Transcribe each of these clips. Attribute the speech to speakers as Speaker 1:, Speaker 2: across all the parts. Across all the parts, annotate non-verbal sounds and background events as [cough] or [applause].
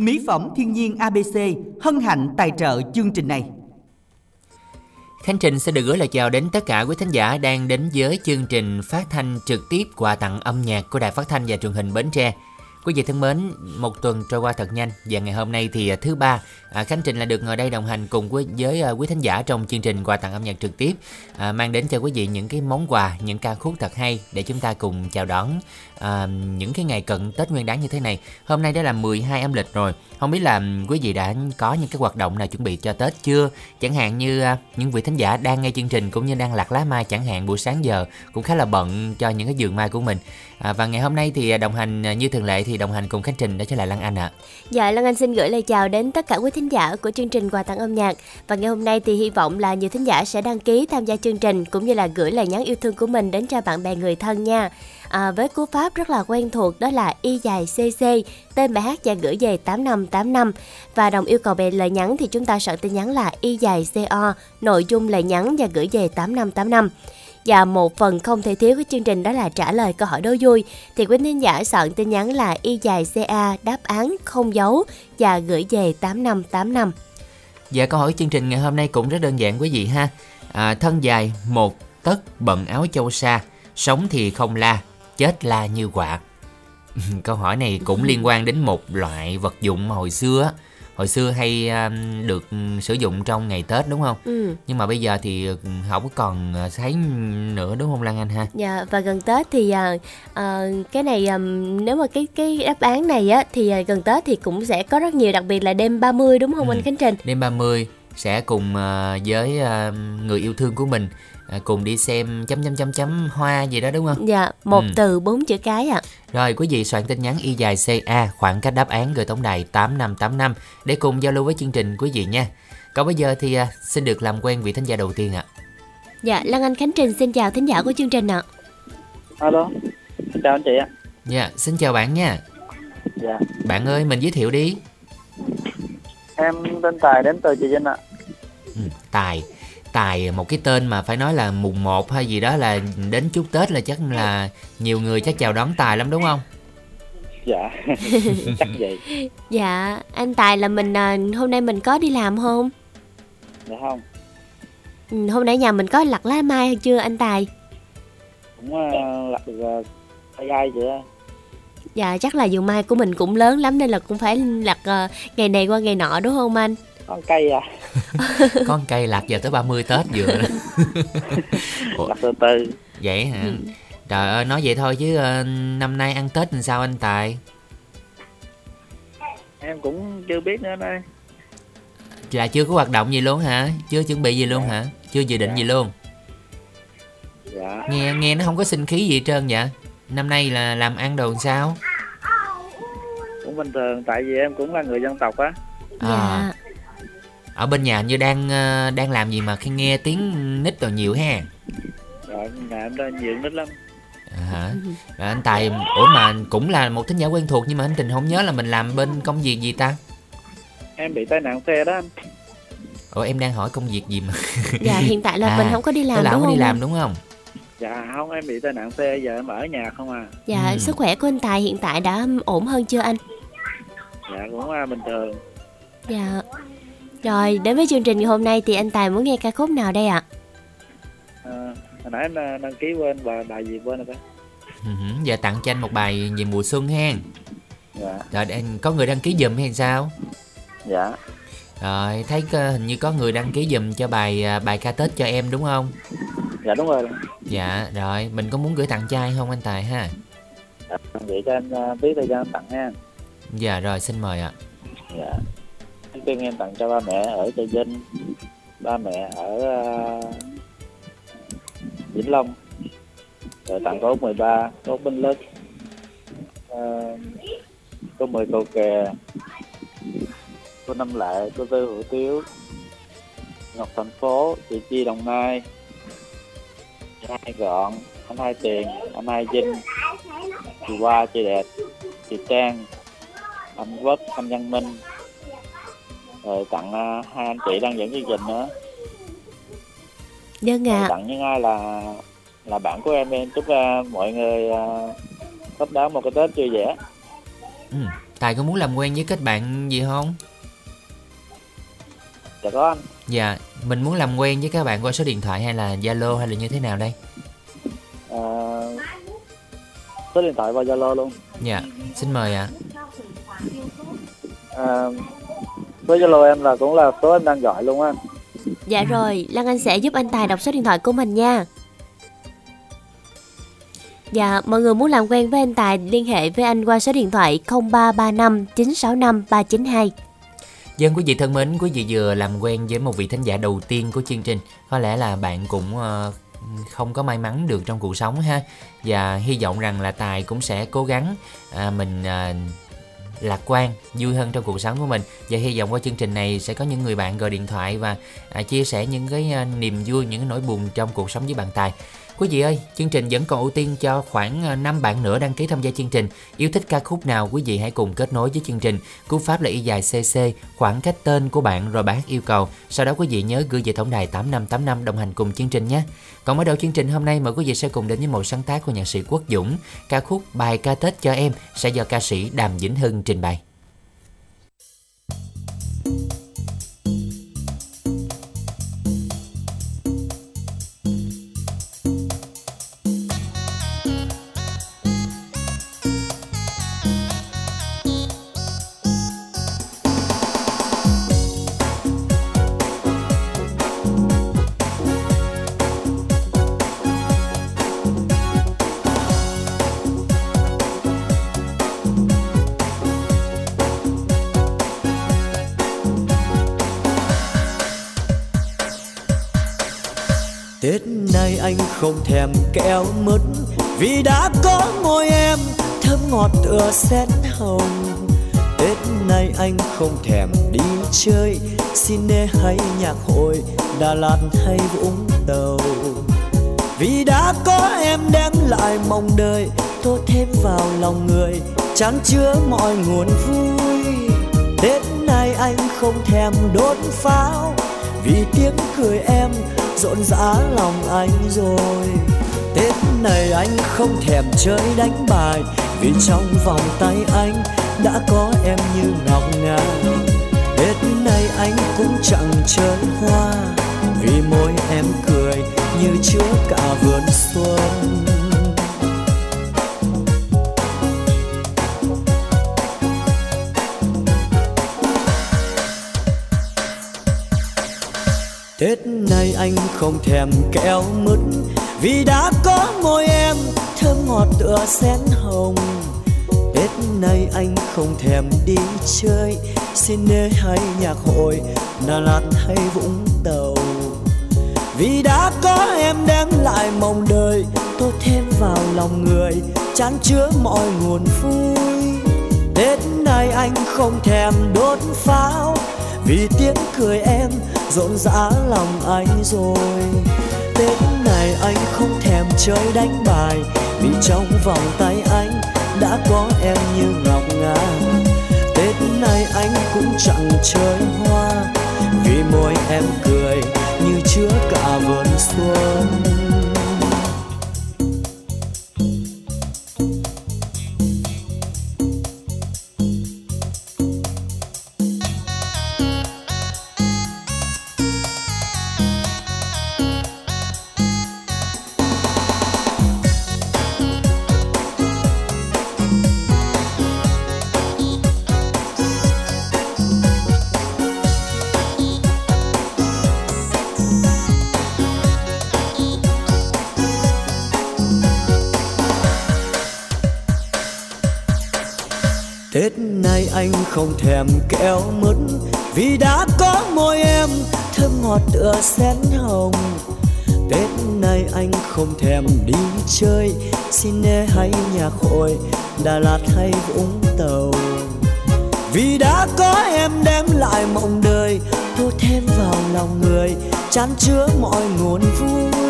Speaker 1: Mỹ phẩm thiên nhiên ABC hân hạnh tài trợ chương trình này.
Speaker 2: Khánh Trình sẽ được gửi lời chào đến tất cả quý thính giả đang đến với chương trình phát thanh trực tiếp quà tặng âm nhạc của Đài Phát thanh và Truyền hình Bến Tre. Quý vị thân mến, một tuần trôi qua thật nhanh và ngày hôm nay thì à, thứ ba, à, Khánh Trình là được ngồi đây đồng hành cùng với với quý thính giả trong chương trình quà tặng âm nhạc trực tiếp, mang đến cho quý vị những cái món quà, những ca khúc thật hay để chúng ta cùng chào đón à, những cái ngày cận Tết Nguyên đán như thế này. Hôm nay đã là 12 âm lịch rồi, không biết là quý vị đã có những cái hoạt động nào chuẩn bị cho Tết chưa? Chẳng hạn như à, những vị thính giả đang nghe chương trình cũng như đang lặt lá mai chẳng hạn buổi sáng giờ cũng khá là bận cho những cái giường mai của mình. À, và ngày hôm nay thì à, đồng hành à, như thường lệ thì đồng hành cùng Khánh Trình đó chính là Lan Anh ạ. À.
Speaker 3: Dạ, Lan Anh xin gửi lời chào đến tất cả quý thính giả của chương trình quà tặng âm nhạc. Và ngày hôm nay thì hy vọng là nhiều thính giả sẽ đăng ký tham gia chương trình cũng như là gửi lời nhắn yêu thương của mình đến cho bạn bè người thân nha. À, với cú pháp rất là quen thuộc đó là y dài cc tên bài hát và gửi về 8585 và đồng yêu cầu về lời nhắn thì chúng ta soạn tin nhắn là y dài co nội dung lời nhắn và gửi về 8585 và một phần không thể thiếu của chương trình đó là trả lời câu hỏi đố vui. Thì quý thính giả soạn tin nhắn là y dài ca đáp án không dấu và gửi về 8585
Speaker 2: Dạ câu hỏi chương trình ngày hôm nay cũng rất đơn giản quý vị ha. À, Thân dài một tấc bận áo châu sa Sống thì không la. Chết la như quạ [laughs] Câu hỏi này cũng liên quan đến một loại vật dụng mà hồi xưa hồi xưa hay um, được sử dụng trong ngày Tết đúng không? Ừ. Nhưng mà bây giờ thì không còn thấy nữa đúng không Lan Anh ha?
Speaker 3: Dạ và gần Tết thì uh, uh, cái này um, nếu mà cái cái đáp án này á thì uh, gần Tết thì cũng sẽ có rất nhiều đặc biệt là đêm 30 đúng không ừ. anh Khánh Trình?
Speaker 2: Đêm 30 sẽ cùng uh, với uh, người yêu thương của mình à, cùng đi xem chấm chấm chấm chấm hoa gì đó đúng không?
Speaker 3: Dạ, một ừ. từ bốn chữ cái ạ. À.
Speaker 2: Rồi quý vị soạn tin nhắn y dài CA khoảng cách đáp án gửi tổng đài 8585 để cùng giao lưu với chương trình quý vị nha. Còn bây giờ thì à, xin được làm quen vị thính giả đầu tiên ạ. À.
Speaker 3: Dạ, Lan Anh Khánh Trình xin chào thính giả của chương trình ạ.
Speaker 4: À. Alo, xin chào anh chị ạ.
Speaker 2: Dạ, xin chào bạn nha. Dạ. Bạn ơi, mình giới thiệu đi.
Speaker 4: Em tên Tài đến từ Trà Vinh ạ.
Speaker 2: Ừ, Tài tài một cái tên mà phải nói là mùng 1 hay gì đó là đến chúc Tết là chắc là nhiều người chắc chào đón tài lắm đúng không?
Speaker 4: Dạ, [laughs] chắc vậy. [laughs]
Speaker 3: Dạ, anh Tài là mình à, hôm nay mình có đi làm không?
Speaker 4: Dạ không.
Speaker 3: Ừ, hôm nãy nhà mình có lặt lá mai hay chưa anh Tài?
Speaker 4: Cũng uh, lặt được uh, gai chưa?
Speaker 3: Dạ, chắc là vườn mai của mình cũng lớn lắm nên là cũng phải lặt uh, ngày này qua ngày nọ đúng không anh?
Speaker 4: con cây à. [laughs]
Speaker 2: Con cây lạc giờ tới 30 tết vừa [laughs]
Speaker 4: lạc từ từ.
Speaker 2: Vậy hả? Ừ. trời ơi nói vậy thôi chứ uh, năm nay ăn tết làm sao anh tài?
Speaker 4: Em cũng chưa biết nữa đây.
Speaker 2: Là chưa có hoạt động gì luôn hả? Chưa chuẩn bị gì luôn dạ. hả? Chưa dự định dạ. gì luôn? Dạ. Nghe nghe nó không có sinh khí gì hết trơn vậy? Năm nay là làm ăn đồ sao
Speaker 4: cũng bình thường tại vì em cũng là người dân tộc á.
Speaker 3: À. dạ.
Speaker 2: Ở bên nhà như đang ờ, đang làm gì mà khi nghe tiếng nít rồi nhiều ha?
Speaker 4: Rồi nhà em đang nhiều nít lắm.
Speaker 2: À, hả? Anh tài ủa mà cũng là một thính giả quen thuộc nhưng mà anh tình không nhớ là mình làm bên công việc gì ta?
Speaker 4: Em bị tai nạn xe đó anh.
Speaker 2: Ủa em đang hỏi công việc gì mà?
Speaker 3: Dạ hiện tại là [laughs] à, mình không có đi làm đúng
Speaker 2: không
Speaker 3: đi
Speaker 2: làm đúng không?
Speaker 4: Dạ không em bị tai nạn xe giờ em ở nhà không à.
Speaker 3: Dạ ừ. sức khỏe của anh tài hiện tại đã ổn hơn chưa anh
Speaker 4: dạ cũng à, bình thường
Speaker 3: dạ rồi, đến với chương trình ngày hôm nay thì anh Tài muốn nghe ca khúc nào đây ạ?
Speaker 4: À? À, hồi nãy em đăng ký quên bài bài gì quên rồi
Speaker 2: ừ, giờ tặng cho anh một bài về mùa xuân ha. Dạ. Rồi anh có người đăng ký giùm hay sao?
Speaker 4: Dạ.
Speaker 2: Rồi, thấy hình như có người đăng ký giùm cho bài à, bài ca Tết cho em đúng không?
Speaker 4: Dạ đúng rồi.
Speaker 2: Dạ, rồi, mình có muốn gửi tặng trai không anh Tài ha?
Speaker 4: Dạ, vậy cho anh à, biết thời gian tặng ha.
Speaker 2: Dạ rồi, xin mời ạ.
Speaker 4: Dạ trước tiên em tặng cho ba mẹ ở trà vinh ba mẹ ở uh, vĩnh long rồi tặng có 13 có binh lức uh, ờ, có 10 cầu kè có năm lệ có tư hữu tiếu ngọc thành phố chị chi đồng nai hai gọn anh hai tiền anh hai vinh chị hoa chị đẹp chị trang anh vất anh văn minh rồi tặng uh, hai anh chị đang dẫn chương trình nữa
Speaker 3: Dân vâng ạ à.
Speaker 4: tặng những ai là là bạn của em em chúc uh, mọi người uh, đón một cái tết vui vẻ
Speaker 2: ừ. Tài có muốn làm quen với kết bạn gì không?
Speaker 4: dạ có anh
Speaker 2: Dạ, mình muốn làm quen với các bạn qua số điện thoại hay là Zalo hay là như thế nào đây?
Speaker 4: à, số điện thoại qua zalo luôn
Speaker 2: Dạ, xin mời ạ.
Speaker 4: à, số zalo em là cũng là số em đang gọi luôn á
Speaker 3: Dạ rồi, Lan Anh sẽ giúp anh Tài đọc số điện thoại của mình nha. Dạ, mọi người muốn làm quen với anh Tài liên hệ với anh qua số điện thoại 0335 965 392.
Speaker 2: Dân quý vị thân mến, quý vị vừa làm quen với một vị thính giả đầu tiên của chương trình. Có lẽ là bạn cũng ờ, không có may mắn được trong cuộc sống ha. Và hy vọng rằng là Tài cũng sẽ cố gắng à, mình à, lạc quan, vui hơn trong cuộc sống của mình. Và hy vọng qua chương trình này sẽ có những người bạn gọi điện thoại và à, chia sẻ những cái à, niềm vui, những cái nỗi buồn trong cuộc sống với bạn Tài. Quý vị ơi, chương trình vẫn còn ưu tiên cho khoảng ờ, 5 bạn nữa đăng ký tham gia chương trình. Yêu thích ca khúc nào quý vị hãy cùng kết nối với chương trình. Cú pháp là y dài CC, khoảng cách tên của bạn rồi bạn yêu cầu. Sau đó quý vị nhớ gửi về tổng đài 8585 đồng hành cùng chương trình nhé. Còn mở đầu chương trình hôm nay mời quý vị sẽ cùng đến với một sáng tác của nhạc sĩ Quốc Dũng. Ca khúc Bài ca Tết cho em sẽ do ca sĩ Đàm Vĩnh Hưng trình bày.
Speaker 5: Tết mất Vì đã có môi em, thơm ngọt tựa sen hồng. Tết nay anh không thèm đi chơi Cine hay nhạc hội, Đà Lạt hay Vũng Tàu. Vì đã có em đem lại mong đời Tô thêm vào lòng người chán chứa mọi nguồn vui. Tết nay anh không thèm đốt pháo, Vì tiếng cười em rộn rã lòng anh rồi này anh không thèm chơi đánh bài, Vì trong vòng tay anh đã có em như ngọc ngà. Tết này anh cũng chẳng chơi hoa, Vì môi em cười như chứa cả vườn xuân. Tết nay anh không thèm kẹo mứt, Vì đã có môi em, thơm ngọt tựa sen hồng. Tết nay anh không thèm đi chơi, Xin nê hay nhạc hội, Đà Lạt hay Vũng Tàu. Vì đã có em đem lại mong đời Tô thêm vào lòng người, Chán chứa mọi nguồn vui. Tết nay anh không thèm đốt pháo, Vì tiếng cười em rộn rã lòng anh rồi. Tết này anh không thèm chơi đánh bài, Vì trong vòng tay anh đã có em như ngọc ngà. Tết này anh cũng chẳng chơi hoa, Vì môi em cười như chứa cả vườn xuân thèm kẹo mứt Vì đã có môi em, thơm ngọt tựa sen hồng. Tết nay anh không thèm đi chơi, xin Cine hay nhạc hội, Đà Lạt hay Vũng Tàu. Vì đã có em đem lại mộng đời Tô thêm vào lòng người Chán chứa mọi nguồn vui.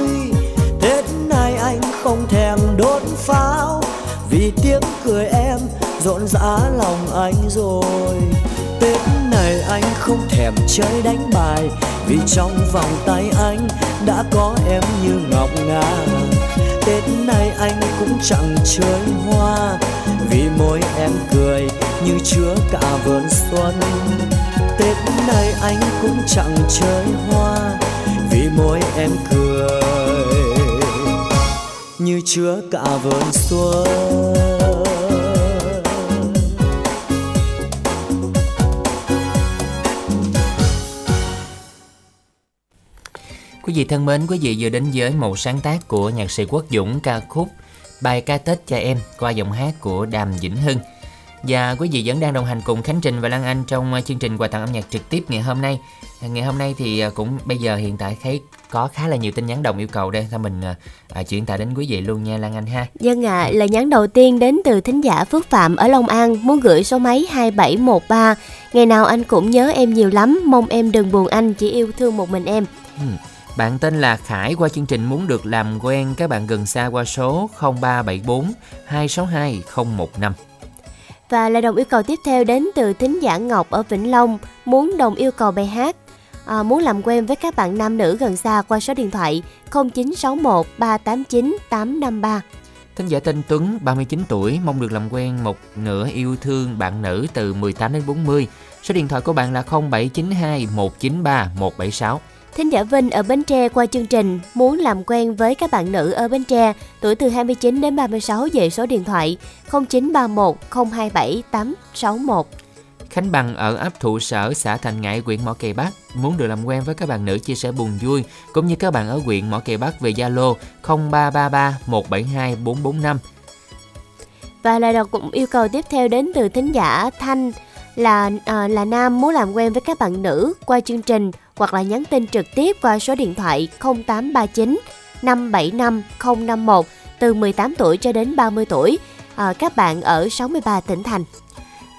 Speaker 5: Tết nay anh không thèm đốt pháo, Vì tiếng cười em rộn rã lòng anh rồi. Tết này anh không thèm chơi đánh bài, Vì trong vòng tay anh đã có em như ngọc ngà.
Speaker 6: Tết này anh cũng chẳng chơi hoa, Vì môi em cười như chứa cả vườn xuân. Tết này anh cũng chẳng chơi hoa, Vì môi em cười như chứa cả vườn xuân.
Speaker 2: Quý vị thân mến, quý vị vừa đến với một sáng tác của nhạc sĩ Quốc Dũng ca khúc Bài ca Tết cho em qua giọng hát của Đàm Vĩnh Hưng. Và quý vị vẫn đang đồng hành cùng Khánh Trình và Lan Anh trong chương trình quà tặng âm nhạc trực tiếp ngày hôm nay. Ngày hôm nay thì cũng bây giờ hiện tại thấy có khá là nhiều tin nhắn đồng yêu cầu đây. Thôi mình à, chuyển tải đến quý vị luôn nha Lan Anh ha.
Speaker 3: Dân ạ, à, lời nhắn đầu tiên đến từ thính giả Phước Phạm ở Long An muốn gửi số máy 2713. Ngày nào anh cũng nhớ em nhiều lắm, mong em đừng buồn anh, chỉ yêu thương một mình em.
Speaker 2: Bạn tên là Khải qua chương trình muốn được làm quen các bạn gần xa qua số 0374 262 015.
Speaker 3: Và lời đồng yêu cầu tiếp theo đến từ thính giả Ngọc ở Vĩnh Long muốn đồng yêu cầu bài hát à, muốn làm quen với các bạn nam nữ gần xa qua số điện thoại 0961 389 853.
Speaker 2: Thính giả tên Tuấn, 39 tuổi, mong được làm quen một nửa yêu thương bạn nữ từ 18 đến 40. Số điện thoại của bạn là 0792 193 176.
Speaker 3: Thính giả Vinh ở Bến Tre qua chương trình muốn làm quen với các bạn nữ ở Bến Tre tuổi từ 29 đến 36 về số điện thoại 0931 027 861.
Speaker 2: Khánh Bằng ở ấp Thụ Sở, xã Thành Ngãi, huyện Mỏ Cày Bắc muốn được làm quen với các bạn nữ chia sẻ buồn vui cũng như các bạn ở huyện Mỏ Cày Bắc về Zalo 0333 172 445.
Speaker 3: Và lời đọc cũng yêu cầu tiếp theo đến từ thính giả Thanh là à, là nam muốn làm quen với các bạn nữ qua chương trình hoặc là nhắn tin trực tiếp qua số điện thoại 0839 575 051 từ 18 tuổi cho đến 30 tuổi. À, các bạn ở 63 tỉnh thành.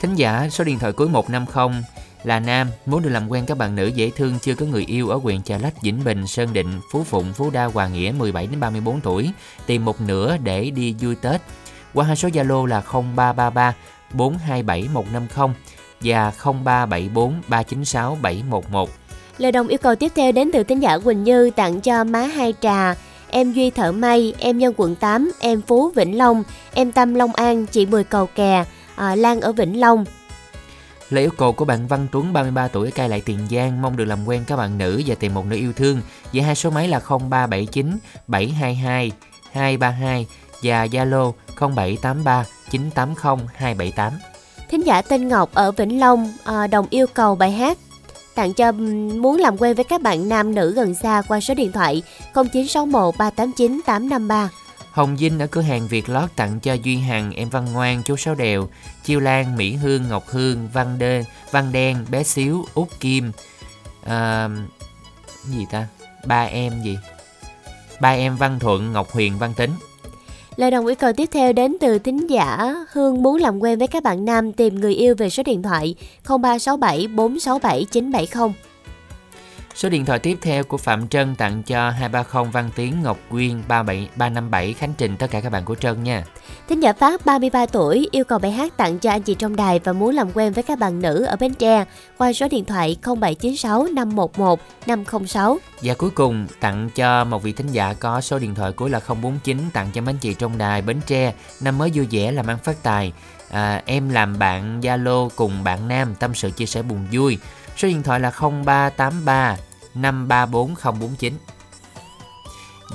Speaker 2: Thính giả số điện thoại cuối 150 là nam muốn được làm quen các bạn nữ dễ thương chưa có người yêu ở huyện Chợ Lách, Vĩnh Bình, Sơn Định, Phú Phụng, Phú Đa, Hòa Nghĩa 17 đến 34 tuổi, tìm một nửa để đi vui Tết. Qua hai số Zalo là 0333 427 150 và 0374 396 711.
Speaker 3: Lời đồng yêu cầu tiếp theo đến từ tín giả Quỳnh Như tặng cho má hai trà, em Duy Thợ May, em Nhân quận 8, em Phú Vĩnh Long, em Tâm Long An, chị Mười Cầu Kè, à, Lan ở Vĩnh Long.
Speaker 2: Lời yêu cầu của bạn Văn Tuấn 33 tuổi cai lại Tiền Giang mong được làm quen các bạn nữ và tìm một nữ yêu thương. Với hai số máy là 0379 722 232 và Zalo 0783 980 278.
Speaker 3: Thính giả tên Ngọc ở Vĩnh Long à, đồng yêu cầu bài hát tặng cho muốn làm quen với các bạn nam nữ gần xa qua số điện thoại 0961 389 853.
Speaker 2: Hồng Vinh ở cửa hàng Việt Lót tặng cho Duy Hằng, em Văn Ngoan, chú Sáu Đèo, Chiêu Lan, Mỹ Hương, Ngọc Hương, Văn Đê, Văn Đen, Bé Xíu, Út Kim, à, gì ta, ba em gì, ba em Văn Thuận, Ngọc Huyền, Văn Tính.
Speaker 3: Lời đồng yêu cầu tiếp theo đến từ thính giả Hương muốn làm quen với các bạn nam tìm người yêu về số điện thoại 0367 467 970.
Speaker 2: Số điện thoại tiếp theo của Phạm Trân tặng cho 230 Văn Tiến, Ngọc Quyên, 37 357 Khánh Trình tất cả các bạn của Trân nha.
Speaker 3: Thính giả Phát 33 tuổi yêu cầu bài hát tặng cho anh chị trong đài và muốn làm quen với các bạn nữ ở Bến Tre qua số điện thoại 0796 511 506.
Speaker 2: Và cuối cùng tặng cho một vị thính giả có số điện thoại cuối là 049 tặng cho mấy anh chị trong đài Bến Tre năm mới vui vẻ làm ăn phát tài. À, em làm bạn Zalo cùng bạn nam tâm sự chia sẻ buồn vui. Số điện thoại là 0383 534049.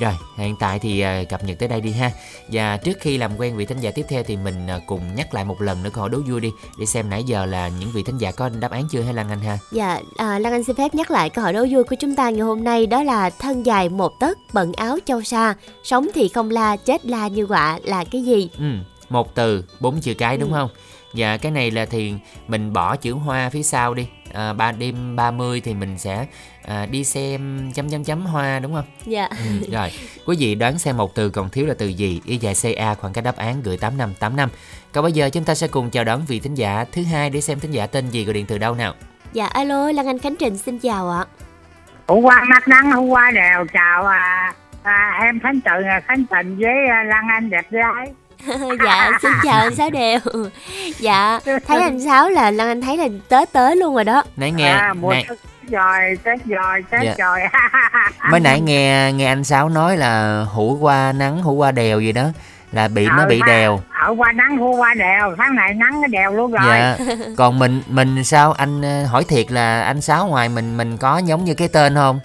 Speaker 2: Rồi, hiện tại thì uh, cập nhật tới đây đi ha. Và trước khi làm quen vị thính giả tiếp theo thì mình uh, cùng nhắc lại một lần nữa câu hỏi đố vui đi để xem nãy giờ là những vị thính giả có đáp án chưa hay Lan Anh ha.
Speaker 3: Dạ, à, Lan Anh xin phép nhắc lại câu hỏi đố vui của chúng ta ngày hôm nay đó là thân dài một tấc, bận áo châu sa, sống thì không la, chết la như quạ là cái gì?
Speaker 2: Ừ, một từ, bốn chữ cái đúng ừ. không? Dạ cái này là thì mình bỏ chữ hoa phía sau đi à, ba đêm 30 thì mình sẽ à, đi xem chấm chấm chấm hoa đúng không?
Speaker 3: Dạ.
Speaker 2: Ừ, rồi, quý vị đoán xem một từ còn thiếu là từ gì? Y dài CA khoảng cách đáp án gửi 8585. Còn bây giờ chúng ta sẽ cùng chào đón vị thính giả thứ hai để xem thính giả tên gì gọi điện từ đâu nào.
Speaker 3: Dạ alo, Lan Anh Khánh Trình xin chào ạ.
Speaker 7: Hôm qua mắt nắng hôm qua đều chào à, à, em Khánh Trình Khánh Trình với à, Lan Anh đẹp gái. [laughs]
Speaker 3: dạ xin chào anh sáu đều. [laughs] Dạ thấy anh sáu là lan anh thấy là tới tới luôn rồi đó.
Speaker 2: Nãy nghe
Speaker 7: à, mùa
Speaker 2: nãy,
Speaker 7: rồi tết rồi tết
Speaker 2: Dạ.
Speaker 7: rồi [laughs]
Speaker 2: mới nãy nghe nghe anh sáu nói là hủ qua nắng hủ qua đèo gì đó là bị nó
Speaker 7: Ờ,
Speaker 2: bị đèo.
Speaker 7: ở qua nắng hua qua đèo tháng này nắng cái đèo luôn rồi.
Speaker 2: Dạ. Còn mình mình sao anh ờ, hỏi thiệt là anh sáu ngoài mình mình có giống như cái tên không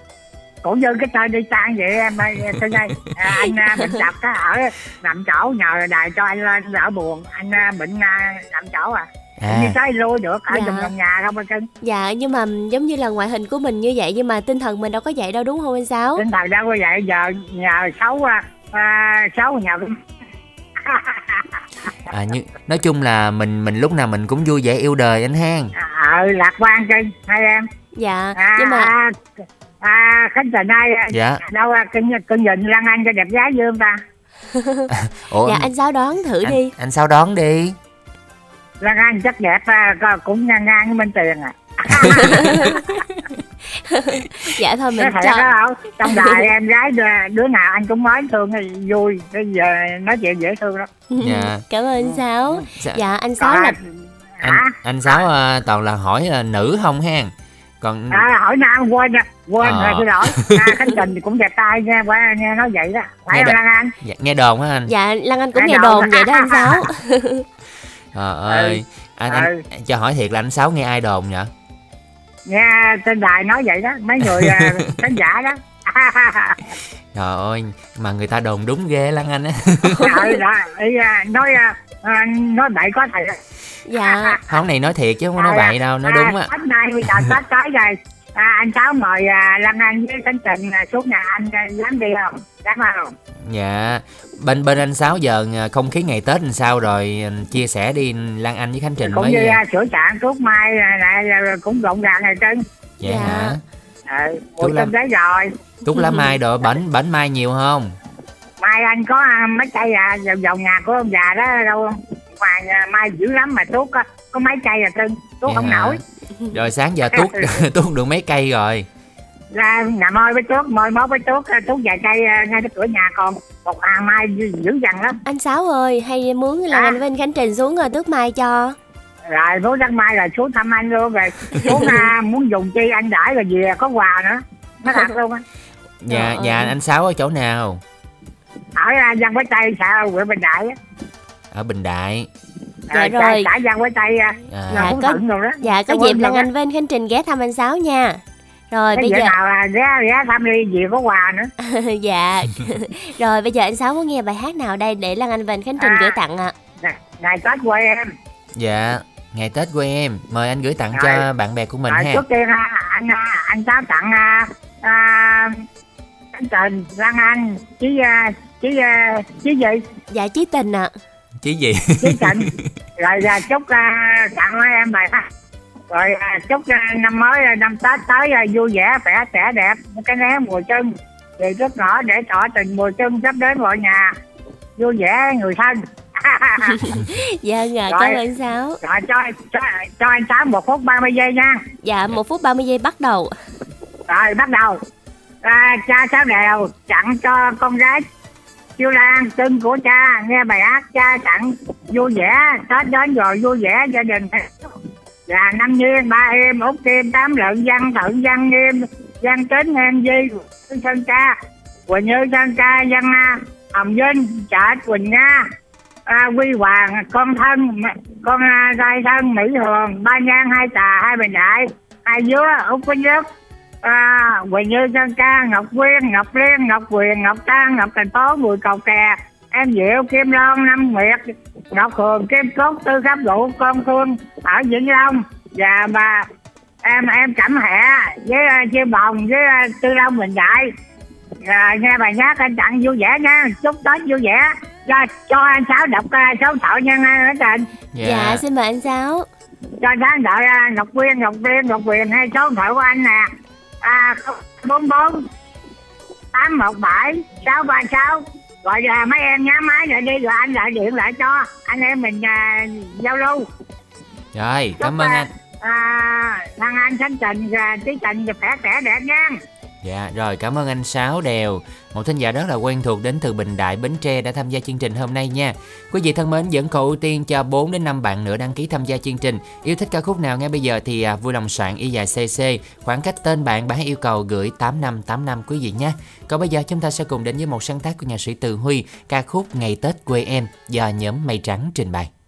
Speaker 7: cũng như cái tên đi sang vậy em ơi xin đây. À, anh à, bệnh tật á, ở nằm chỗ nhờ đài cho anh lên đỡ buồn. Anh à, bệnh à, nằm chỗ à,
Speaker 2: à.
Speaker 7: Đi tới lui được ở
Speaker 3: Dạ.
Speaker 7: trong nhà không anh cưng
Speaker 3: Dạ nhưng mà giống như là ngoại hình của mình như vậy nhưng mà tinh thần mình đâu có vậy đâu đúng không anh Sáu?
Speaker 7: tinh thần đâu có vậy giờ nhờ xấu à, à, xấu nhờ
Speaker 2: à như nói chung là mình mình lúc nào mình cũng vui vẻ yêu đời anh hang.
Speaker 7: Ờ lạc quan cưng hai em?
Speaker 3: Dạ
Speaker 7: à,
Speaker 3: nhưng mà
Speaker 7: à, à khánh ai à,
Speaker 2: dạ.
Speaker 7: Đâu à, cưng cưng nhìn Lan Anh cho đẹp gái dương ta. [laughs]
Speaker 2: Ủa
Speaker 3: dạ anh Sáu đoán thử
Speaker 2: anh,
Speaker 3: đi.
Speaker 2: anh sáu đón đi.
Speaker 7: Lan Anh chắc đẹp à, cũng ngang ngang với Minh Tiền à. [laughs]
Speaker 3: Dạ thôi mình cho
Speaker 7: đó không? Trong đài em gái đứa, đứa nào anh cũng nói thương thì vui. Bây giờ nói chuyện dễ thương lắm.
Speaker 2: Dạ. [laughs]
Speaker 3: Cảm ơn anh Sáu.
Speaker 2: Dạ.
Speaker 3: Dạ anh Sáu là
Speaker 2: anh anh sáu ờ, toàn là hỏi là nữ không hang còn
Speaker 7: à, hỏi nam quên à, quên
Speaker 2: Ờ.
Speaker 7: rồi xin lỗi. [laughs] À, khánh tình thì cũng đẹp trai nha quá nghe nói vậy đó. Phải
Speaker 2: Nghe
Speaker 7: không
Speaker 2: đ-
Speaker 7: Lan Anh?
Speaker 2: dạ, nghe đồn á anh?
Speaker 3: Dạ Lan Anh cũng
Speaker 7: Cái
Speaker 3: nghe
Speaker 7: đầu-
Speaker 3: đồn vậy đó anh Sáu. [laughs]
Speaker 2: trời ơi. Anh, anh
Speaker 7: Ừ.
Speaker 2: cho hỏi thiệt là anh sáu nghe ai đồn vậy?
Speaker 7: Nghe trên đài nói vậy đó. Mấy người à, [laughs] khán giả đó [laughs]
Speaker 2: trời ơi mà người ta đồn đúng ghê lắm anh á.
Speaker 7: Đó, [laughs] ý, à, nói à, à, nói bậy có thầy
Speaker 3: Dạ. [laughs]
Speaker 2: Không này nói thiệt chứ không có nói bậy đâu nói đúng á.
Speaker 7: Tết nay bây giờ Tết tới rồi. À, anh Sáu mời à, Lan Anh với Khánh Trình à, xuống nhà anh à, dám đi không? Dám không?
Speaker 2: Dạ. Bên bên anh sáu giờ không khí ngày tết làm sao rồi chia sẻ đi lan anh với khánh trình
Speaker 7: cũng
Speaker 2: mới
Speaker 7: như à, sửa trạng thuốc mai này à, cũng rộn ràng này trơn
Speaker 2: dạ
Speaker 3: Dạ.
Speaker 2: hả
Speaker 7: ừ, mùi
Speaker 2: Lâm.
Speaker 7: cơm đấy rồi.
Speaker 2: thuốc lá mai đồ bánh bánh mai nhiều không?
Speaker 7: Mai anh có à, mấy cây à, vòng vòng nhà của ông già đó đâu mà à, mai dữ lắm mà thuốc á, có mấy cây à cưng thuốc
Speaker 2: Dạ.
Speaker 7: không nổi.
Speaker 2: Rồi sáng giờ tuốt [laughs] [laughs] tuốt được mấy cây rồi?
Speaker 7: Ra nhà môi với thuốc môi mốt với thuốc à, thuốc vài cây à, ngay cái cửa nhà còn. Một hàng mai dữ dằn lắm.
Speaker 3: Anh Sáu ơi hay muốn Lan
Speaker 7: À.
Speaker 3: Anh với anh Khánh Trình xuống rồi tước mai cho.
Speaker 7: Rồi muốn đăng mai là xuống thăm anh luôn rồi xuống [laughs] à, muốn dùng chi anh đãi rồi về có quà nữa. Nó thật [laughs] luôn á.
Speaker 2: Nhà nhà anh sáu ở chỗ nào?
Speaker 7: Ở à, văn quế tây xã huyện bình đại á.
Speaker 2: Ở bình đại.
Speaker 3: Dạ rồi.
Speaker 7: xã- xã văn quế tây à,
Speaker 2: à,
Speaker 7: là
Speaker 3: Dạ,
Speaker 7: cũng
Speaker 3: có-
Speaker 7: rồi đó.
Speaker 3: Dạ có dịp
Speaker 7: rồi
Speaker 3: Anh với anh Khánh Trình ghé thăm anh Sáu nha. Rồi
Speaker 7: cái
Speaker 3: bây
Speaker 7: giờ
Speaker 3: giờ
Speaker 7: nào à, ghé ghé thăm đi về có quà nữa. [laughs]
Speaker 3: Dạ. rồi bây giờ anh Sáu muốn nghe bài hát nào đây để Lan Anh và anh Khánh Trình
Speaker 7: À.
Speaker 3: gửi tặng ạ?
Speaker 7: Nè, ngày tết quê em.
Speaker 2: Dạ ngày tết của em mời anh gửi tặng
Speaker 7: Rồi.
Speaker 2: cho bạn bè của mình
Speaker 7: rồi
Speaker 2: ha.
Speaker 7: trước tiên à, anh à, anh cháu tặng à, à, anh Trình Lan Anh chí à, chí à, chí gì
Speaker 3: Dạ chí tình ạ.
Speaker 2: chứ gì
Speaker 7: chí Trịnh [laughs] rồi à, chúc à, tặng mấy em bài hát. Rồi à, chúc à, năm mới à, năm tết tới à, vui vẻ khỏe trẻ đẹp. Cái né mùa xuân. Thì rất ngõ để tỏ tình mùa xuân sắp đến mọi nhà. Vui vẻ người thân [laughs]
Speaker 3: Dạ dạ
Speaker 7: Rồi.
Speaker 3: cảm ơn Sáu.
Speaker 7: rồi cho cho cho anh sáu một phút 30 giây nha
Speaker 3: Dạ một phút 30 giây bắt đầu.
Speaker 7: rồi bắt đầu à, cha sáu đèo tặng cho con gái chiêu lan cưng của cha nghe bài hát cha tặng vui vẻ tết đến rồi vui vẻ gia đình là năm nhiên ba em út kim tám lợn văn thận văn nghiêm văn tính em di sơn ca quỳnh như sơn ca văn à, hồng vinh chợ quỳnh nga à, quy hoàng con thân con à, trai thân mỹ hường ba nhan hai tà hai bình đại hai dứa út Quý Nhất à, quỳnh như Trân ca ngọc quyên ngọc liên ngọc quyền ngọc Trang ngọc thành phố bùi cầu kè em diệu kim loan năm nguyệt ngọc hường kim cốt tư khắp đủ con phương ở vĩnh long và bà em em cảm hẹ với uh, chiêu bồng với uh, tư long bình đại. À, nghe bài hát anh tặng vui vẻ nha chúc tết vui vẻ cho, cho anh sáu đọc uh, số thọ nhân anh ở trình
Speaker 3: Dạ. xin mời anh Sáu.
Speaker 7: cho đáng đợi uh, ngọc quyên ngọc quyên ngọc quyền hay số thọ của anh nè. À bốn bốn tám một bảy sáu ba sáu. Gọi là mấy em nhá máy lại đi rồi anh lại điện lại cho anh em mình à, giao lưu.
Speaker 2: Rồi cảm ơn anh.
Speaker 7: à, thằng anh khánh trình và tí trình và khỏe khỏe đẹp nha.
Speaker 2: Dạ, rồi cảm ơn anh Sáu Đèo, một thính giả rất là quen thuộc đến từ Bình Đại, Bến Tre đã tham gia chương trình hôm nay nha. Quý vị thân mến, vẫn còn ưu tiên cho 4 đến 5 bạn nữa đăng ký tham gia chương trình. Yêu thích ca khúc nào ngay bây giờ thì à, vui lòng soạn y dài CC, khoảng cách tên bạn bạn yêu cầu gửi 8585 quý vị nhé. Còn bây giờ chúng ta sẽ cùng đến với một sáng tác của nhà sĩ Từ Huy, ca khúc Ngày Tết quê em do nhóm Mây Trắng trình bày.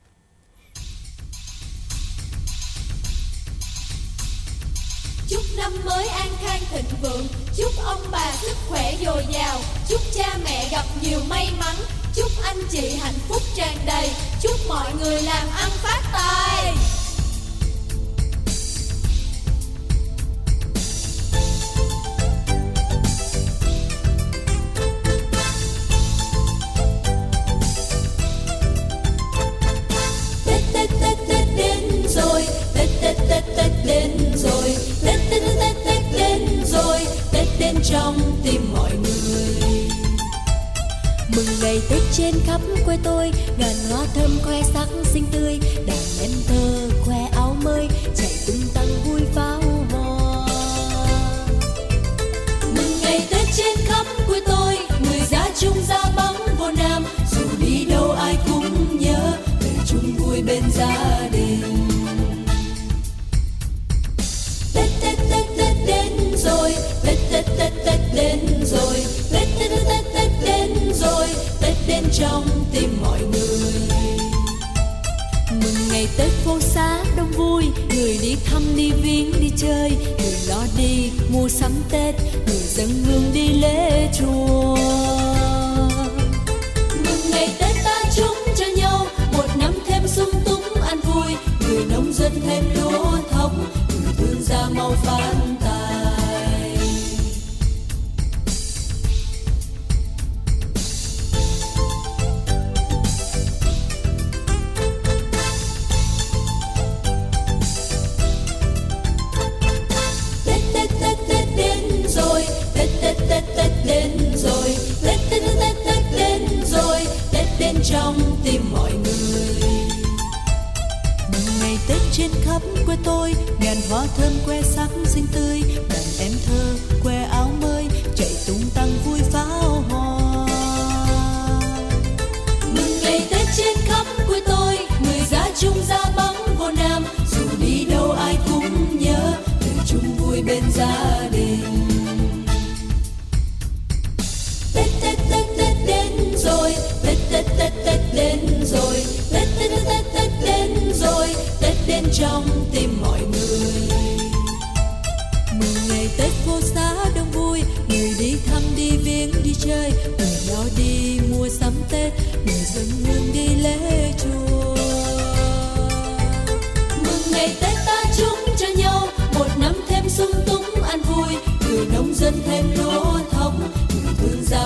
Speaker 8: Chúc năm mới an khang thịnh vượng. Chúc ông bà sức khỏe dồi dào. Chúc cha mẹ gặp nhiều may mắn. Chúc anh chị hạnh phúc tràn đầy. Chúc mọi người làm ăn phát tài.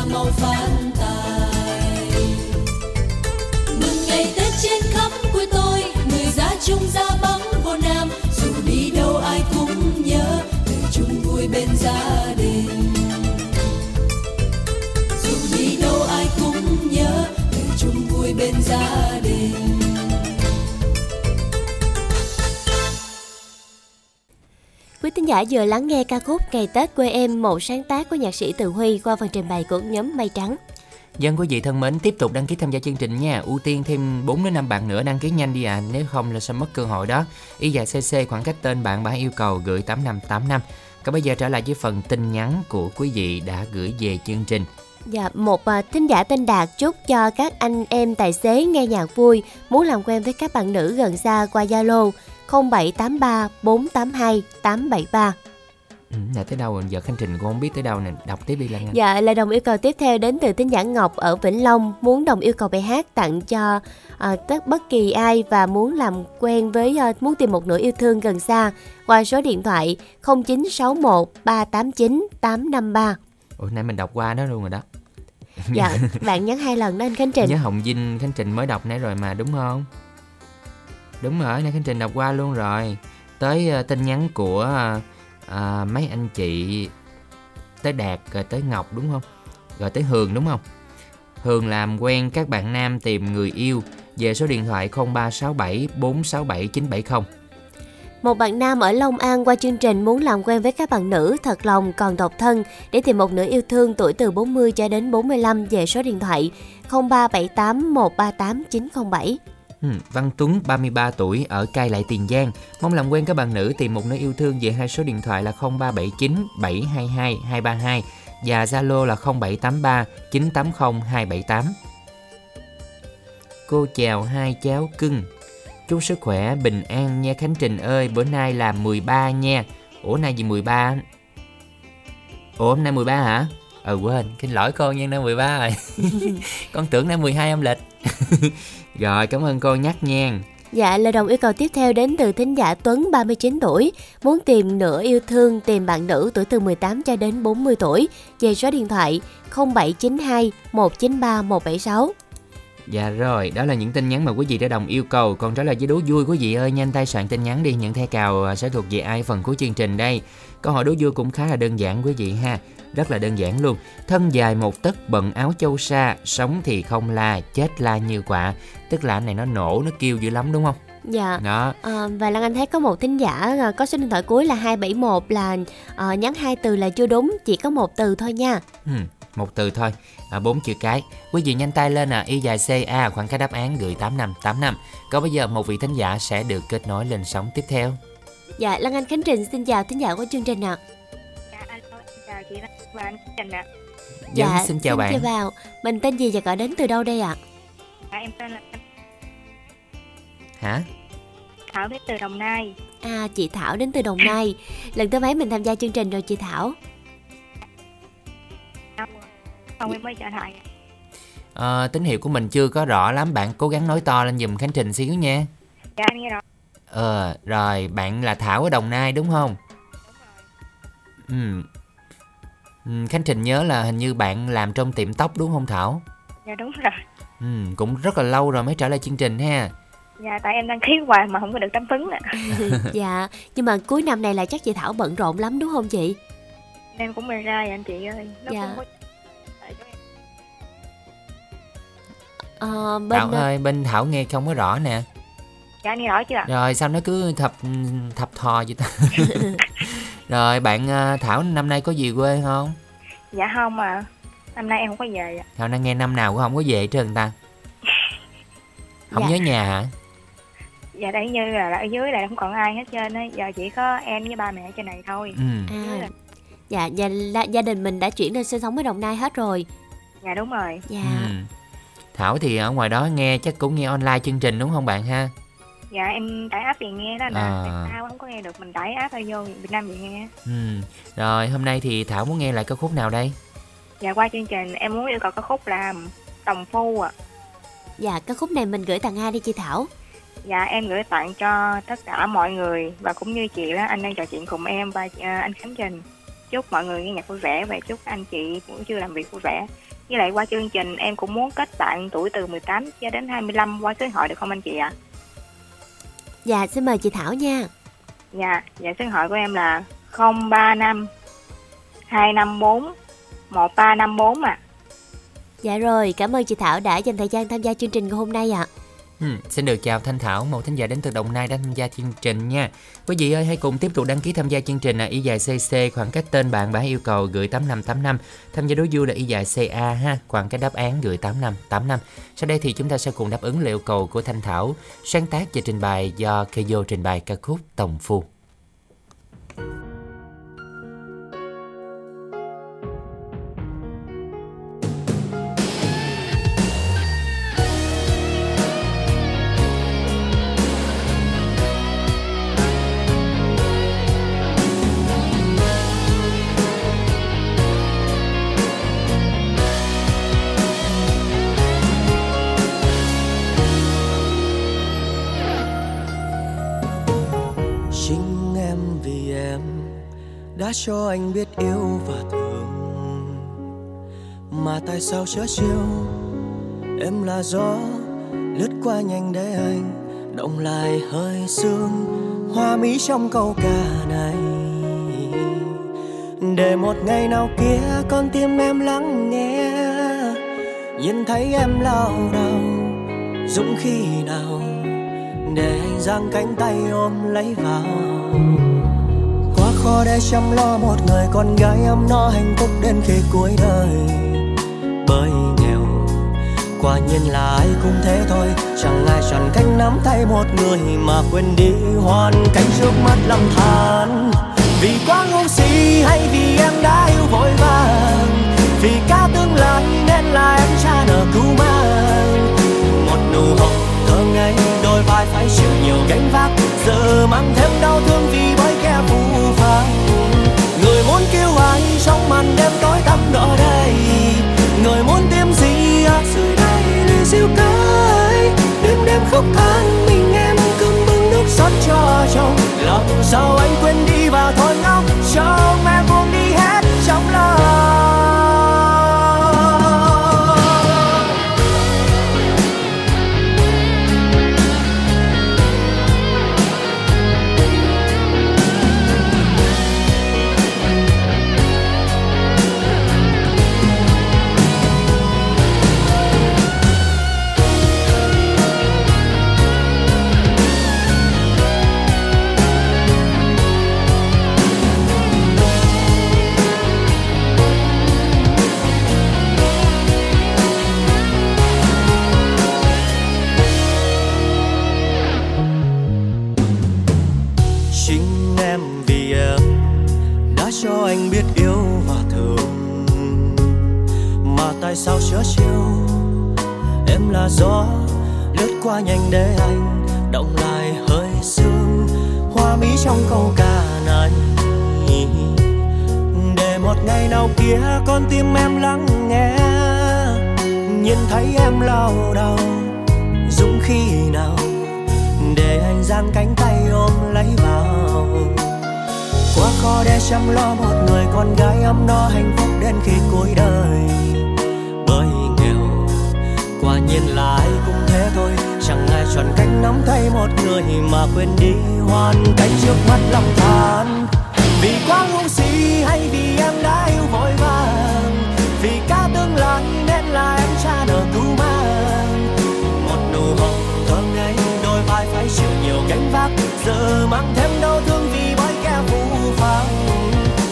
Speaker 8: Thương
Speaker 3: giả vừa lắng nghe ca khúc Ngày Tết quê em, một sáng tác của nhạc sĩ Từ Huy qua phần trình bày của nhóm Mây Trắng.
Speaker 2: Dân quý vị thân mến, tiếp tục đăng ký tham gia chương trình nha. Ưu tiên thêm 4 đến 5 bạn nữa đăng ký nhanh đi à, nếu không là sẽ mất cơ hội đó. Y dài CC khoảng cách tên bạn bạn yêu cầu gửi 8585. Còn bây giờ trở lại với phần tin nhắn của quý vị đã gửi về chương trình.
Speaker 3: Dạ, một à, thính giả tên Đạt chúc cho các anh em tài xế nghe nhạc vui, muốn làm quen với các bạn nữ gần xa qua Zalo 0783 482 873.
Speaker 2: Ừ, là tới đâu rồi? Giờ Khánh Trình cũng không biết tới đâu nè. Đọc tiếp đi Lan Anh.
Speaker 3: Dạ, lời đồng yêu cầu tiếp theo đến từ thính giả Ngọc ở Vĩnh Long muốn đồng yêu cầu bài hát tặng cho à, tất bất kỳ ai và muốn làm quen với à, muốn tìm một nửa yêu thương gần xa qua số điện thoại 0961 389 853.
Speaker 2: Ủa, nãy mình đọc qua đó luôn rồi đó.
Speaker 3: Dạ, [laughs] bạn nhắn hai lần đó anh Khánh Trình.
Speaker 2: Nhớ Hồng Vinh Khánh Trình mới đọc nãy rồi mà đúng không? Đúng rồi, nãy Khánh Trình đọc qua luôn rồi. Tới uh, tin nhắn của uh, mấy anh chị tới Đạt rồi tới Ngọc đúng không? Rồi tới Hường đúng không? Hường làm quen các bạn nam tìm người yêu về số điện thoại 0367 467 970.
Speaker 3: Một bạn nam ở Long An qua chương trình muốn làm quen với các bạn nữ thật lòng còn độc thân để tìm một nữ yêu thương tuổi từ 40 cho đến 45 về số điện thoại 0378 138 907.
Speaker 2: Ừ, Văn Tuấn 33 tuổi ở Cai Lại Tiền Giang mong làm quen các bạn nữ tìm một nơi yêu thương về hai số điện thoại là 0379 722 232 và Zalo là 0783 980 278. Cô chào hai cháu cưng. Chúc sức khỏe, bình an nha Khánh Trình ơi, bữa nay là 13 nha. Ủa nay gì 13? Ủa hôm nay 13 hả? Ờ quên, xin lỗi con nha, nay 13 rồi. [laughs] con tưởng nay 12 âm lịch. [laughs] Rồi, cảm ơn cô nhắc nha.
Speaker 3: Dạ, lời đồng yêu cầu tiếp theo đến từ thính giả Tuấn 39 tuổi, muốn tìm nửa yêu thương tìm bạn nữ tuổi từ 18 cho đến 40 tuổi về số điện thoại 0792 193 176.
Speaker 2: Dạ rồi, đó là những tin nhắn mà quý vị đã đồng yêu cầu. Còn trả lời với đố vui quý vị ơi, nhanh tay soạn tin nhắn đi. Những thẻ cào à, sẽ thuộc về ai phần cuối chương trình đây. Câu hỏi đố vui cũng khá là đơn giản quý vị ha. Rất là đơn giản luôn. Thân dài một tấc bận áo châu sa, sống thì không la, chết la như quả. Tức là anh này nó nổ, nó kêu dữ lắm đúng không?
Speaker 3: Dạ.
Speaker 2: Đó,
Speaker 3: À, và Lan Anh thấy có một thính giả à, có số điện thoại cuối là 271 là à, nhắn hai từ là chưa đúng, chỉ có một từ thôi nha.
Speaker 2: ừ, một từ thôi, à, bốn chữ cái. Quý vị nhanh tay lên à, y dài CA khoảng cách đáp án gửi 8585. Còn bây giờ một vị thính giả sẽ được kết nối lên sóng tiếp theo.
Speaker 3: Dạ, Lan Anh Khánh Trình xin chào thính giả của chương trình ạ.
Speaker 9: Dạ, và anh Trình ạ.
Speaker 2: Dân Dạ, xin chào bạn.
Speaker 3: Chào vào. Mình tên gì và gọi đến từ đâu đây ạ?
Speaker 9: Dạ, em tên là
Speaker 2: Hả?
Speaker 9: Thảo đến từ Đồng Nai.
Speaker 3: À, chị Thảo đến từ Đồng Nai. Lần thứ mấy mình tham gia chương trình rồi chị Thảo?
Speaker 9: Không em mới trở lại.
Speaker 2: Ờ, tín hiệu của mình chưa có rõ lắm bạn cố gắng nói to lên giùm Khánh Trình xíu nha
Speaker 9: Dạ, anh nghe rõ.
Speaker 2: Ờ rồi bạn là Thảo ở Đồng Nai đúng không ừ Khánh Trình nhớ là hình như bạn làm trong tiệm tóc đúng không Thảo
Speaker 9: Dạ, đúng rồi.
Speaker 2: ừ, cũng rất là lâu rồi mới trở lại chương trình ha
Speaker 9: Dạ, tại em đăng ký hoài mà không có được đáp ứng ạ. [laughs]
Speaker 3: dạ, nhưng mà cuối năm này là chắc chị Thảo bận rộn lắm đúng không chị?
Speaker 9: Em cũng bề ra vậy anh chị ơi. Nó
Speaker 3: Dạ.
Speaker 9: không có... Tại chỗ em-
Speaker 3: Ờ, bên
Speaker 2: Thảo ơi bên Thảo nghe không có rõ nè
Speaker 9: Dạ, anh nghe rõ chưa ạ?
Speaker 2: Rồi sao nó cứ thập thập thò vậy ta [laughs] Rồi bạn ờ, Thảo năm nay có gì quê không
Speaker 9: Dạ không mà. Năm nay em không có về ạ.
Speaker 2: Thảo đang nghe năm nào cũng không có về hết trơn ta [laughs] Không
Speaker 3: Dạ.
Speaker 2: nhớ nhà hả
Speaker 9: Dạ, đây như là, là ở dưới này không còn ai hết trơn á. Giờ chỉ có em với ba mẹ ở trên này thôi.
Speaker 2: ừ.
Speaker 3: À, dạ, dạ la- gia đình mình đã chuyển lên sinh sống ở Đồng Nai hết rồi.
Speaker 9: Dạ, đúng rồi.
Speaker 3: Dạ.
Speaker 2: ừ. Thảo thì ở ngoài đó nghe chắc cũng nghe online chương trình đúng không bạn ha
Speaker 9: Dạ, em tải app về nghe đó nè.
Speaker 2: À.
Speaker 9: À. Sao không có nghe được, mình tải app thôi vô Việt Nam về nghe.
Speaker 2: Ừ. Rồi hôm nay thì Thảo muốn nghe lại ca khúc nào đây?
Speaker 9: Dạ, qua chương trình em muốn yêu cầu ca khúc là Đồng Phu ạ.
Speaker 3: Dạ, cái khúc này mình gửi tặng ai đi chị Thảo?
Speaker 9: Dạ em gửi tặng cho tất cả mọi người và cũng như chị đó anh đang trò chuyện cùng em và à, anh Khánh Trình. Chúc mọi người nghe nhạc vui vẻ và chúc anh chị buổi trưa làm việc vui vẻ. Với lại qua chương trình em cũng muốn kết bạn tuổi từ 18 cho đến 25 qua số điện thoại được không anh chị ạ?
Speaker 3: Dạ, xin mời chị Thảo nha.
Speaker 9: Dạ, dạ số điện thoại của em là 035 254 1354 ạ.
Speaker 3: Dạ rồi, cảm ơn chị Thảo đã dành thời gian tham gia chương trình ngày hôm nay ạ.
Speaker 2: Ừ, xin được chào Thanh Thảo, một thính giả đến từ Đồng Nai đã tham gia chương trình nha. Quý vị ơi, hãy cùng tiếp tục đăng ký tham gia chương trình là y dài CC, khoảng cách tên bạn và yêu cầu gửi 8585. Tham gia đối vui là y dài CA ha, khoảng cách đáp án gửi 8585. Sau đây thì chúng ta sẽ cùng đáp ứng lời yêu cầu của Thanh Thảo, sáng tác và trình bày do Keio trình bày ca khúc Tổng Phu.
Speaker 6: Cho anh biết yêu và thương. Mà tại sao chớ chiêu em là gió lướt qua nhanh để anh, động lại hơi sương. Hoa mỹ trong câu ca này. Để một ngày nào kia con tim em lắng nghe. Nhìn thấy em lao đầu dũng khi nào. Để anh giang cánh tay ôm lấy vào khó để chăm lo một người con gái ấm no hạnh phúc đến khi cuối đời. Bởi nghèo, quả nhiên là ai cũng thế thôi. Chẳng ai chọn cách nắm tay một người mà quên đi hoàn cảnh trước mắt lầm than. Vì quá ngu si hay vì em đã yêu vội vàng. Vì cả tương lai nên là em cha nợ cứu mang. Một nụ hôn thơ ngây, đôi vai phải chịu nhiều gánh vác giờ mang thêm đau thương vì bởi kẻ phù phàng. Người muốn kêu ai trong màn đêm tối tăm đó đây. Người muốn tìm gì ở dưới đây ly siêu cái. Đêm đêm khóc than, mình em cơm bưng nước xót cho chồng. Lòng sao anh quên đi và thôi ngóc cho mẹ buông đi hết trong lòng. Là gió lướt qua nhanh để anh động lại hơi sương. Hoa mỹ trong câu ca này, để một ngày nào kia con tim em lắng nghe. Nhìn thấy em lao đầu dũng khi nào để anh giang cánh tay ôm lấy vào. Quá khó để chăm lo một người con gái ấm no hạnh phúc đến khi cuối đời quả nhiên là ai cũng thế thôi. Chẳng ai chọn cách nắm tay một người mà quên đi hoàn cảnh trước mắt lòng than. Vì quá ngu si hay vì em đã yêu vội vàng. Vì cả tương lai nên là em cha nợ cứu mang. Một nụ hồng thơm ngây đôi vai phải chịu nhiều gánh vác. Giờ mang thêm đau thương vì bởi kẻ phũ phàng.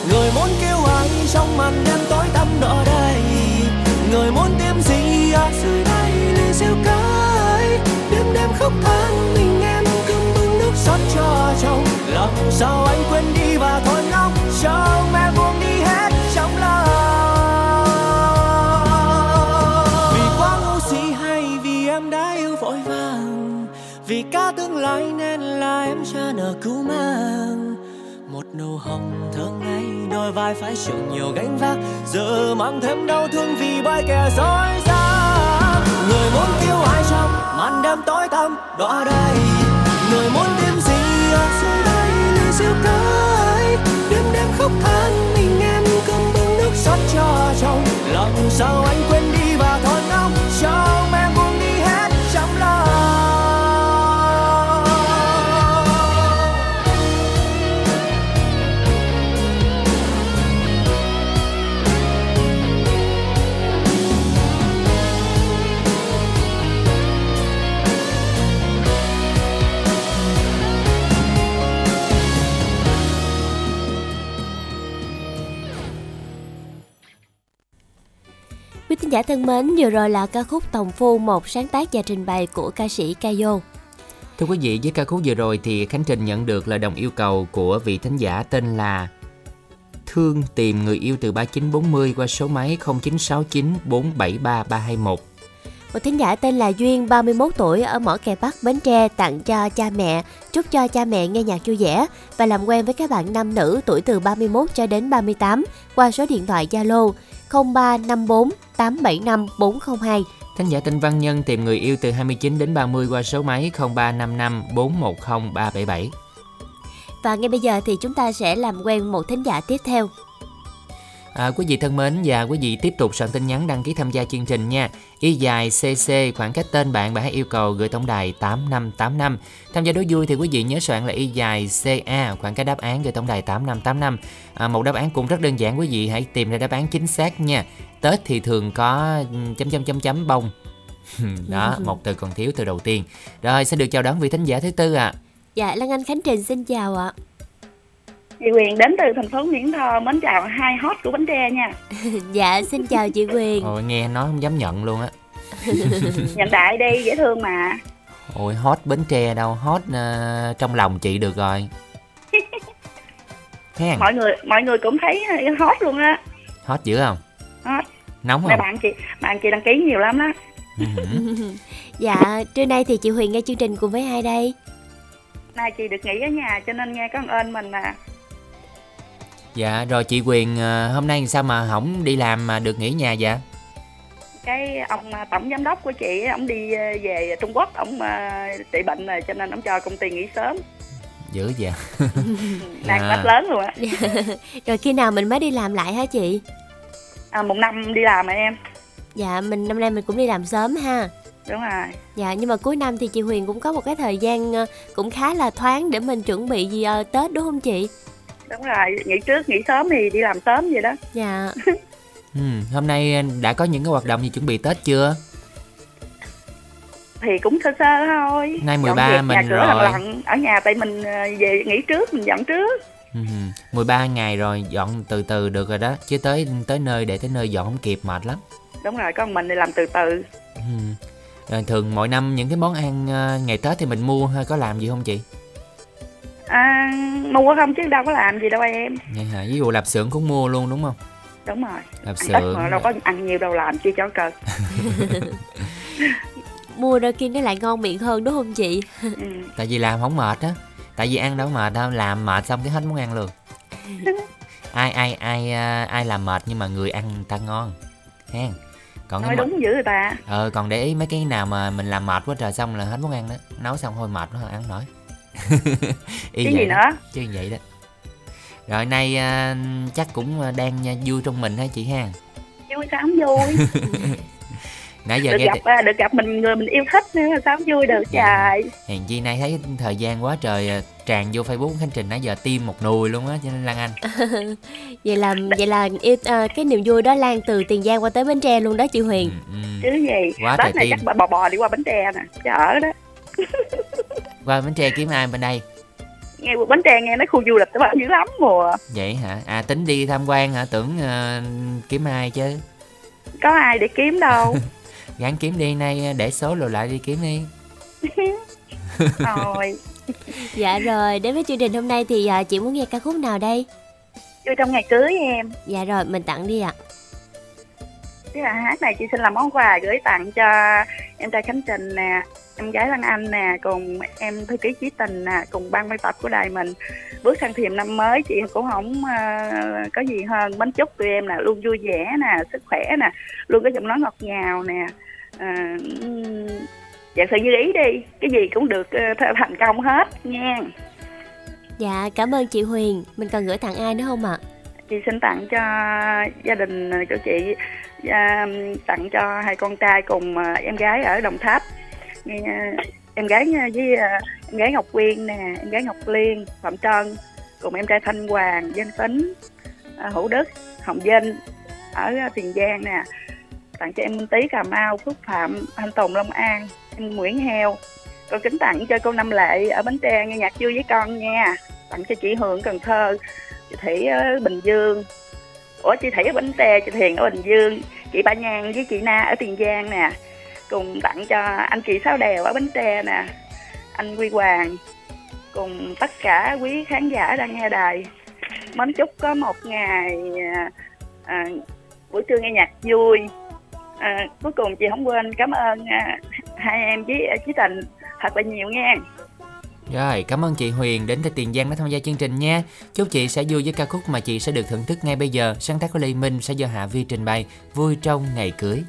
Speaker 6: Người muốn kêu ai trong màn đêm tối khóc than mình em cứ bưng nước xót cho chồng. Làm sao anh quên đi và thôi ngóng cho mẹ buông đi hết trong lòng? Vì quá ngu si hay vì em đã yêu vội vàng. Vì cả tương lai nên là em cha nợ cứu mang một nụ hồng thơ ngây, đôi vai phải chịu nhiều gánh vác. Giờ mang thêm đau thương vì bao kẻ dối gian người muốn yêu ai trong màn đêm tối tăm đó đây người muốn tìm gì ở dưới đây ly rượu cái đêm đêm khóc than, mình em cầm bưng nước xót cho chồng. Lòng sao anh quên đi và thôi ngóng cho
Speaker 3: thính giả thân mến, vừa rồi là ca khúc Tòng Phu, một sáng tác và trình bày của ca sĩ Kayo.
Speaker 2: Thưa quý vị, với ca khúc vừa rồi thì Khánh Trình nhận được lời đồng yêu cầu của vị thính giả tên là Thương tìm người yêu từ 3940 qua số máy 0969 473 321.
Speaker 3: Một thính giả tên là Duyên, 31 tuổi, ở Mỏ Kè Bắc, Bến Tre, tặng cho cha mẹ, chúc cho cha mẹ nghe nhạc vui vẻ và làm quen với các bạn nam nữ tuổi từ 31 cho đến 38 qua số điện thoại Zalo 0354 875 402.
Speaker 2: Thính giả tên Văn Nhân tìm người yêu từ 29 đến 30 qua số máy 0355 410 377.
Speaker 3: Và ngay bây giờ thì chúng ta sẽ làm quen một thính giả tiếp theo.
Speaker 2: À, quý vị thân mến và quý vị tiếp tục soạn tin nhắn đăng ký tham gia chương trình nha. Y dài CC khoảng cách tên bạn và hãy yêu cầu gửi tổng đài 8585. Tham gia đố vui thì quý vị nhớ soạn là Y dài CA khoảng cách đáp án gửi tổng đài 8585. À, một đáp án cũng rất đơn giản quý vị hãy tìm ra đáp án chính xác nha. Tết thì thường có chấm chấm chấm chấm bông [laughs] đó một từ còn thiếu từ đầu tiên rồi xin được chào đón vị thính giả thứ tư ạ
Speaker 3: Dạ Lan Anh Khánh Trình xin chào ạ.
Speaker 10: Chị Quyền đến từ thành phố Mỹ Tho mến chào hai hot của Bến Tre nha. [laughs]
Speaker 3: Dạ xin chào chị Quyền.
Speaker 2: ôi nghe nói không dám nhận luôn á. [laughs]
Speaker 10: Nhận đại đi dễ thương mà.
Speaker 2: Ôi hot bến tre đâu? Hot ờ, trong lòng chị được rồi. [laughs] Hen
Speaker 10: mọi người mọi người cũng thấy hot luôn á.
Speaker 2: Hot dữ không?
Speaker 10: Hot
Speaker 2: nóng
Speaker 10: Mà
Speaker 2: không?
Speaker 10: bạn chị bạn chị đăng ký nhiều lắm đó
Speaker 2: Ừ.
Speaker 3: Dạ trưa nay thì chị Huyền nghe chương trình cùng với ai đây?
Speaker 10: nay chị được nghỉ ở nhà cho nên nghe con ơn mình à
Speaker 2: dạ rồi chị quyền ờ, hôm nay sao mà không đi làm mà được nghỉ nhà vậy
Speaker 10: cái ông à, tổng giám đốc của chị ông đi à, về Trung Quốc ông trị bệnh rồi cho nên ông cho công ty nghỉ sớm
Speaker 2: dữ vậy [laughs]
Speaker 10: đang
Speaker 2: À.
Speaker 10: rất lớn luôn á [laughs]
Speaker 3: Rồi khi nào mình mới đi làm lại hả chị?
Speaker 10: à, một năm đi làm mà em
Speaker 3: Dạ mình năm nay mình cũng đi làm sớm ha.
Speaker 10: đúng rồi
Speaker 3: Dạ nhưng mà cuối năm thì chị Huyền cũng có một cái thời gian ờ, cũng khá là thoáng để mình chuẩn bị gì ờ, Tết đúng không chị?
Speaker 10: Đúng rồi nghỉ trước nghỉ sớm thì đi làm sớm vậy đó.
Speaker 3: Dạ. [laughs]
Speaker 2: ừ, hôm nay đã có những cái hoạt động gì chuẩn bị tết chưa?
Speaker 10: Thì cũng sơ sơ thôi.
Speaker 2: Nay
Speaker 10: Dọn
Speaker 2: 13
Speaker 10: dẹp nhà
Speaker 2: mình
Speaker 10: cửa
Speaker 2: rồi.
Speaker 10: lần ở nhà tại mình à, về nghỉ trước mình dọn trước.
Speaker 2: Ừ, 13 ngày rồi dọn từ từ được rồi đó. Chứ tới tới nơi để tới nơi dọn không kịp mệt lắm.
Speaker 10: Đúng rồi con mình thì làm từ từ.
Speaker 2: Ừ. rồi thường mỗi năm những cái món ăn ờ, ngày tết thì mình mua hay có làm gì không chị
Speaker 10: à, mua không chứ đâu có làm gì đâu em.
Speaker 2: Vậy hả? Ví dụ lạp xưởng cũng mua luôn đúng không?
Speaker 10: Đúng rồi.
Speaker 2: Lạp xưởng
Speaker 10: mà đâu có ăn nhiều đâu làm chi cho cờ [laughs]
Speaker 3: Mua đôi khi nó lại ngon miệng hơn đúng không chị?
Speaker 10: ừ.
Speaker 2: tại vì làm không mệt á. Tại vì ăn đâu mệt đâu. Làm mệt xong cái hết muốn ăn luôn. [laughs] Ai ai ai à, ai làm mệt nhưng mà người ăn người ta ngon. Hen. Còn
Speaker 10: nói đúng dữ người ta.
Speaker 2: Ờ còn để ý mấy cái nào mà mình làm mệt quá trời xong là hết muốn ăn đó. Nấu xong thôi mệt thôi ăn nổi y
Speaker 10: cái
Speaker 2: vậy
Speaker 10: gì
Speaker 2: đó.
Speaker 10: nữa
Speaker 2: chứ vậy đó rồi nay à, chắc cũng đang à, vui trong mình hả chị ha
Speaker 10: vui sao không vui [laughs]
Speaker 2: nãy giờ
Speaker 10: được
Speaker 2: nghe
Speaker 10: gặp à, được gặp mình người mình yêu thích nữa sao không vui được
Speaker 2: Dạ.
Speaker 10: trời
Speaker 2: hèn chi nay thấy thời gian quá trời à, tràn vô facebook khánh trình nãy giờ tim một nùi luôn á cho nên lan anh [laughs]
Speaker 3: Vậy là vậy là yêu ờ, cái niềm vui đó lan từ Tiền Giang qua tới Bến Tre luôn đó chị Huyền.
Speaker 2: ừ, ừ.
Speaker 10: chứ gì
Speaker 2: Quá
Speaker 10: tết này
Speaker 2: tim.
Speaker 10: chắc bò bò đi qua bến tre nè chở đó [laughs]
Speaker 2: qua bến tre kiếm ai bên đây?
Speaker 10: Nghe bến tre nghe nói khu du lịch nó dữ lắm mùa
Speaker 2: vậy hả? À tính đi tham quan hả? Tưởng à, kiếm ai chứ?
Speaker 10: Có ai để kiếm đâu. [laughs]
Speaker 2: Gắng kiếm đi nay à, để số rồi lại đi kiếm đi. [laughs]
Speaker 10: Rồi
Speaker 3: Dạ rồi, đến với chương trình hôm nay thì ờ, chị muốn nghe ca khúc nào đây?
Speaker 10: vui trong ngày cưới em.
Speaker 3: Dạ rồi, mình tặng đi ạ.
Speaker 10: cái bài hát này chị xin làm món quà gửi tặng cho em trai Khánh Trình nè em gái Lan Anh nè cùng em thư ký Chí Tình nè cùng ban biên tập của đài mình. Bước sang thềm năm mới chị cũng không ờ, có gì hơn. Bánh chúc tụi em nè luôn vui vẻ nè sức khỏe nè luôn có giọng nói ngọt ngào nè. Ừm, dạng sự như ý đi cái gì cũng được ờ, th- thành công hết nha.
Speaker 3: Dạ, cảm ơn chị Huyền. Mình còn gửi tặng ai nữa không ạ?
Speaker 10: chị xin tặng cho gia đình của chị à, tặng cho hai con trai cùng em gái ở Đồng Tháp Nghe, em gái à, với à, em gái Ngọc Quyên nè em gái Ngọc Liên Phạm Trân cùng em trai Thanh Hoàng Danh Tính à, Hữu Đức Hồng Vinh ở Tiền Giang nè. Tặng cho em Minh Tý Cà Mau Phước Phạm Thanh Tùng Long An em Nguyễn Heo. Con kính tặng cho cô Năm Lệ ở Bến Tre nghe nhạc vui với con nha. Tặng cho chị Hường Cần Thơ chị Thủy ở Bình Dương. Ủa chị Thủy ở Bến Tre, chị Thiền ở Bình Dương. Chị Ba Nhan với chị Na ở Tiền Giang nè. Cùng tặng cho anh chị Sáu Đèo ở Bến Tre nè Anh Quy Hoàng Cùng tất cả quý khán giả đang nghe đài Mến chúc có một ngày à, à buổi trưa nghe nhạc vui à, Cuối cùng chị không quên cảm ơn à, hai em với à, Chí Tình thật là nhiều nha
Speaker 2: Rồi, cảm ơn chị Huyền đến từ Tiền Giang đã tham gia chương trình nha. Chúc chị sẽ vui với ca khúc mà chị sẽ được thưởng thức ngay bây giờ. Sáng tác của Lê Minh sẽ do Hạ Vi trình bày Vui trong ngày cưới.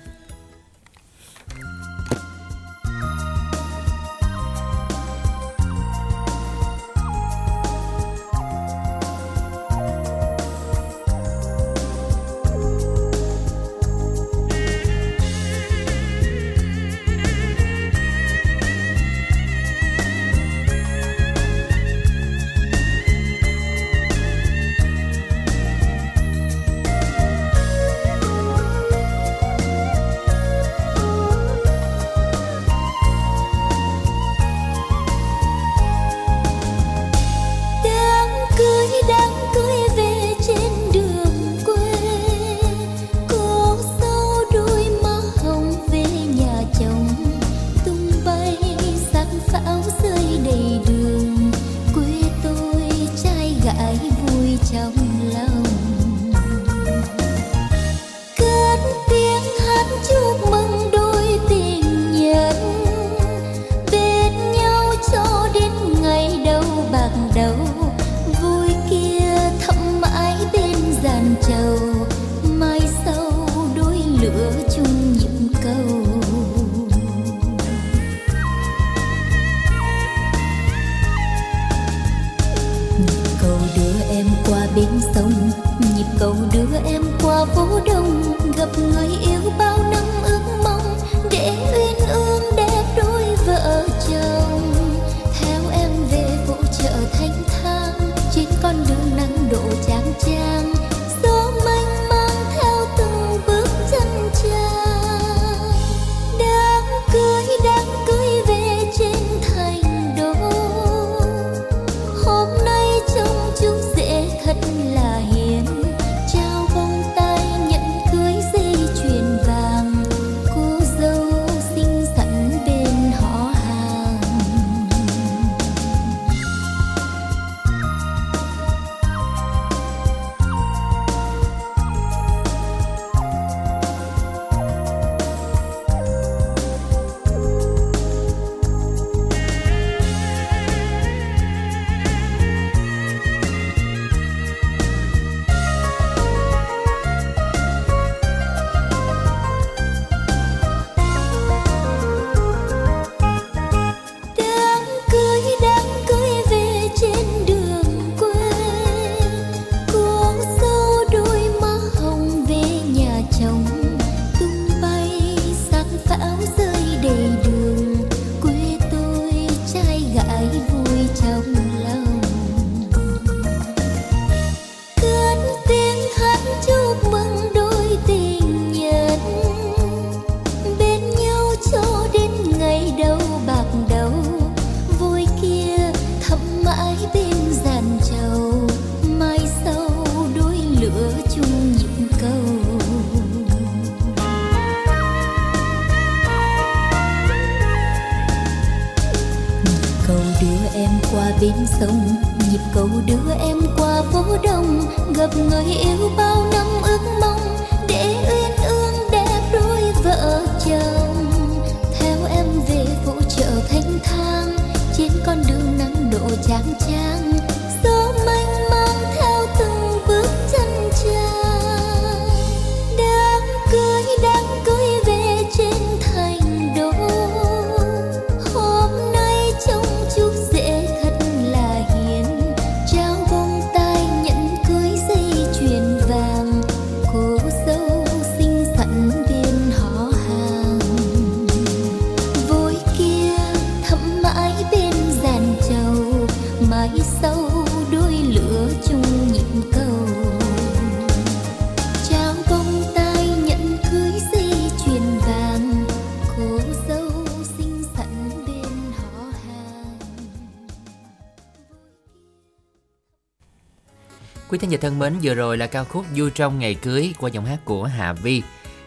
Speaker 2: Giả thân mến, vừa rồi là ca khúc Vui trong ngày cưới qua giọng hát của Hà Vi.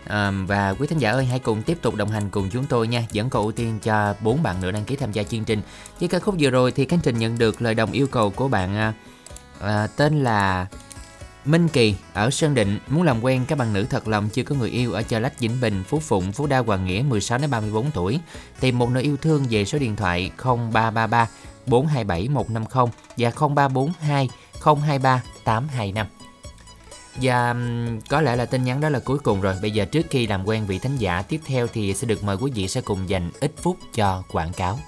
Speaker 2: À, và quý thính giả ơi hãy cùng tiếp tục đồng hành cùng chúng tôi nha Vẫn còn ưu tiên cho bốn bạn nữa đăng ký tham gia chương trình Với ca khúc vừa rồi thì Khánh Trình nhận được lời đồng yêu cầu của bạn à, à, Tên là Minh Kỳ ở Sơn Định muốn làm quen các bạn nữ thật lòng chưa có người yêu ở Chợ Lách Vĩnh Bình, Phú Phụng, Phú Đa, Hoàng Nghĩa 16 đến 34 tuổi. Tìm một nơi yêu thương về số điện thoại 0333 427 150 và 0342 023 825. Và có lẽ là tin nhắn đó là cuối cùng rồi. Bây giờ trước khi làm quen vị thánh giả tiếp theo thì sẽ được mời quý vị sẽ cùng dành ít phút cho quảng cáo.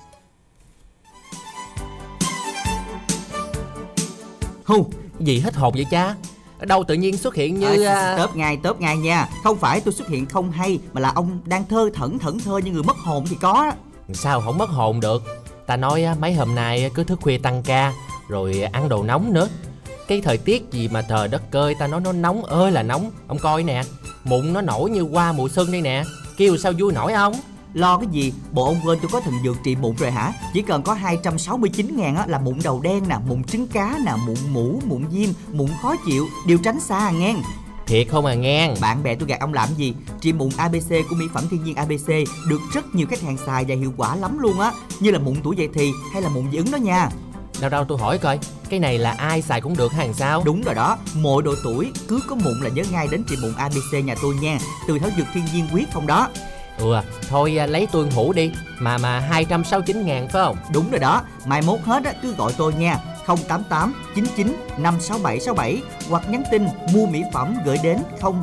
Speaker 11: Hù, gì hết hồn vậy cha? Ở đâu tự nhiên xuất hiện như...
Speaker 1: à, Tớp ngay tớp ngay nha Không phải tôi xuất hiện không hay Mà là ông đang thơ thẩn thẩn thơ như người mất hồn thì có.
Speaker 11: Sao không mất hồn được Ta nói á, mấy hôm nay cứ thức khuya tăng ca Rồi ăn đồ nóng nữa. Cái thời tiết gì mà trời đất cơi Ta nói nó nóng ơi là nóng. Ông coi nè Mụn nó nổi như qua mùa xuân đây nè. Kêu sao vui nổi không?
Speaker 1: Lo cái gì? Bộ ông quên tôi có thần dược trị mụn rồi hả? Chỉ cần có 269 ngàn á là mụn đầu đen nè Mụn trứng cá nè Mụn mũ Mụn viêm Mụn khó chịu Đều tránh xa à nghe.
Speaker 11: Thiệt không à nghe?
Speaker 1: Bạn bè tôi gạt ông làm gì? Trị mụn ABC của mỹ phẩm thiên nhiên ABC Được rất nhiều khách hàng xài và hiệu quả lắm luôn á. Như là mụn tuổi dậy thì hay là mụn dị ứng đó nha
Speaker 11: Đâu đâu tôi hỏi coi Cái này là ai xài cũng được hay làm sao
Speaker 1: Đúng rồi đó, mọi độ tuổi cứ có mụn là nhớ ngay đến trị mụn ABC nhà tôi nha. Từ thảo dược thiên nhiên quyết không đó.
Speaker 11: Ừ thôi à, lấy tương hũ đi Mà mà 269 ngàn phải không
Speaker 1: Đúng rồi đó, mai mốt hết á, cứ gọi tôi nha 088 99 56767 hoặc nhắn tin mua mỹ phẩm gửi đến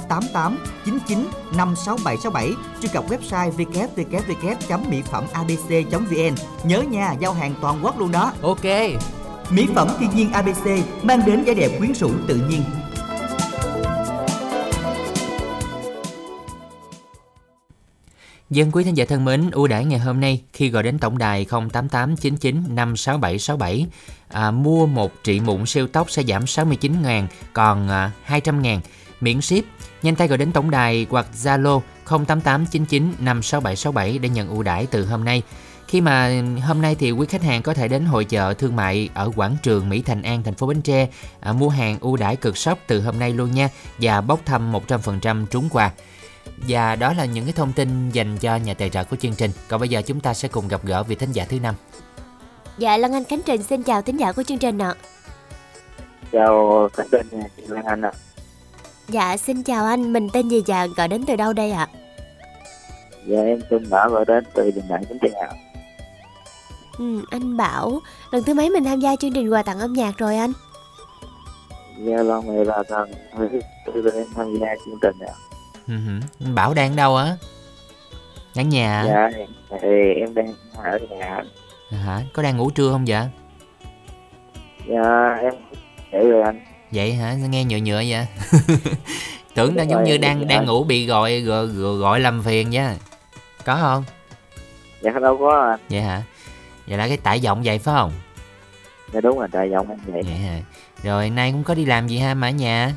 Speaker 1: 088 99 56767 truy cập website www.mỹ-phẩm-abc.vn Nhớ nha, giao hàng toàn quốc luôn đó.
Speaker 11: Ok.
Speaker 1: Mỹ phẩm thiên nhiên ABC mang đến vẻ đẹp quyến rũ tự nhiên
Speaker 2: Dân quý thính giả thân mến, ưu đãi ngày hôm nay khi gọi đến tổng đài 08899 56767 à, mua một trị mụn siêu tóc sẽ giảm 69 ngàn còn à, 200 ngàn miễn ship. Nhanh tay gọi đến tổng đài hoặc Zalo 08899 56767 để nhận ưu đãi từ hôm nay. Khi mà hôm nay thì quý khách hàng có thể đến hội chợ thương mại ở quảng trường Mỹ Thành An, thành phố Bến Tre à, mua hàng ưu đãi cực sốc từ hôm nay luôn nha và bốc thăm 100% trúng quà. Và đó là những cái thông tin dành cho nhà tài trợ của chương trình. Còn bây giờ chúng ta sẽ cùng gặp gỡ vị thính giả thứ năm.
Speaker 3: Dạ Lan Anh Khánh Trình xin chào thính giả của chương trình ạ.
Speaker 12: chào khánh trình chị Lan Anh ạ
Speaker 3: Dạ xin chào anh, mình tên gì và gọi đến từ đâu đây ạ?
Speaker 12: dạ em tên Bảo gọi đến từ Bình Đại Bến Tre ạ
Speaker 3: Ừ, anh Bảo, lần thứ mấy mình tham gia chương trình quà tặng âm nhạc rồi anh?
Speaker 12: dạ lần này là lần thứ tư em tham gia chương trình ạ.
Speaker 2: Anh Bảo đang ở đâu á? Ở nhà
Speaker 12: dạ thì em đang ở nhà
Speaker 2: À hả? Có đang ngủ trưa không vậy?
Speaker 12: dạ em hiểu rồi anh
Speaker 2: Vậy hả? Nghe nhựa nhựa vậy? [laughs] Tưởng đang
Speaker 12: Đúng
Speaker 2: giống như đang
Speaker 12: dạ.
Speaker 2: đang ngủ bị gọi gọi, gọi, làm phiền nha. Có không?
Speaker 12: dạ đâu có anh
Speaker 2: Vậy hả? Vậy là cái tải giọng vậy phải không?
Speaker 12: dạ đúng rồi trời giọng em vậy
Speaker 2: Vậy hả? Rồi nay cũng có đi làm gì ha mà ở nhà?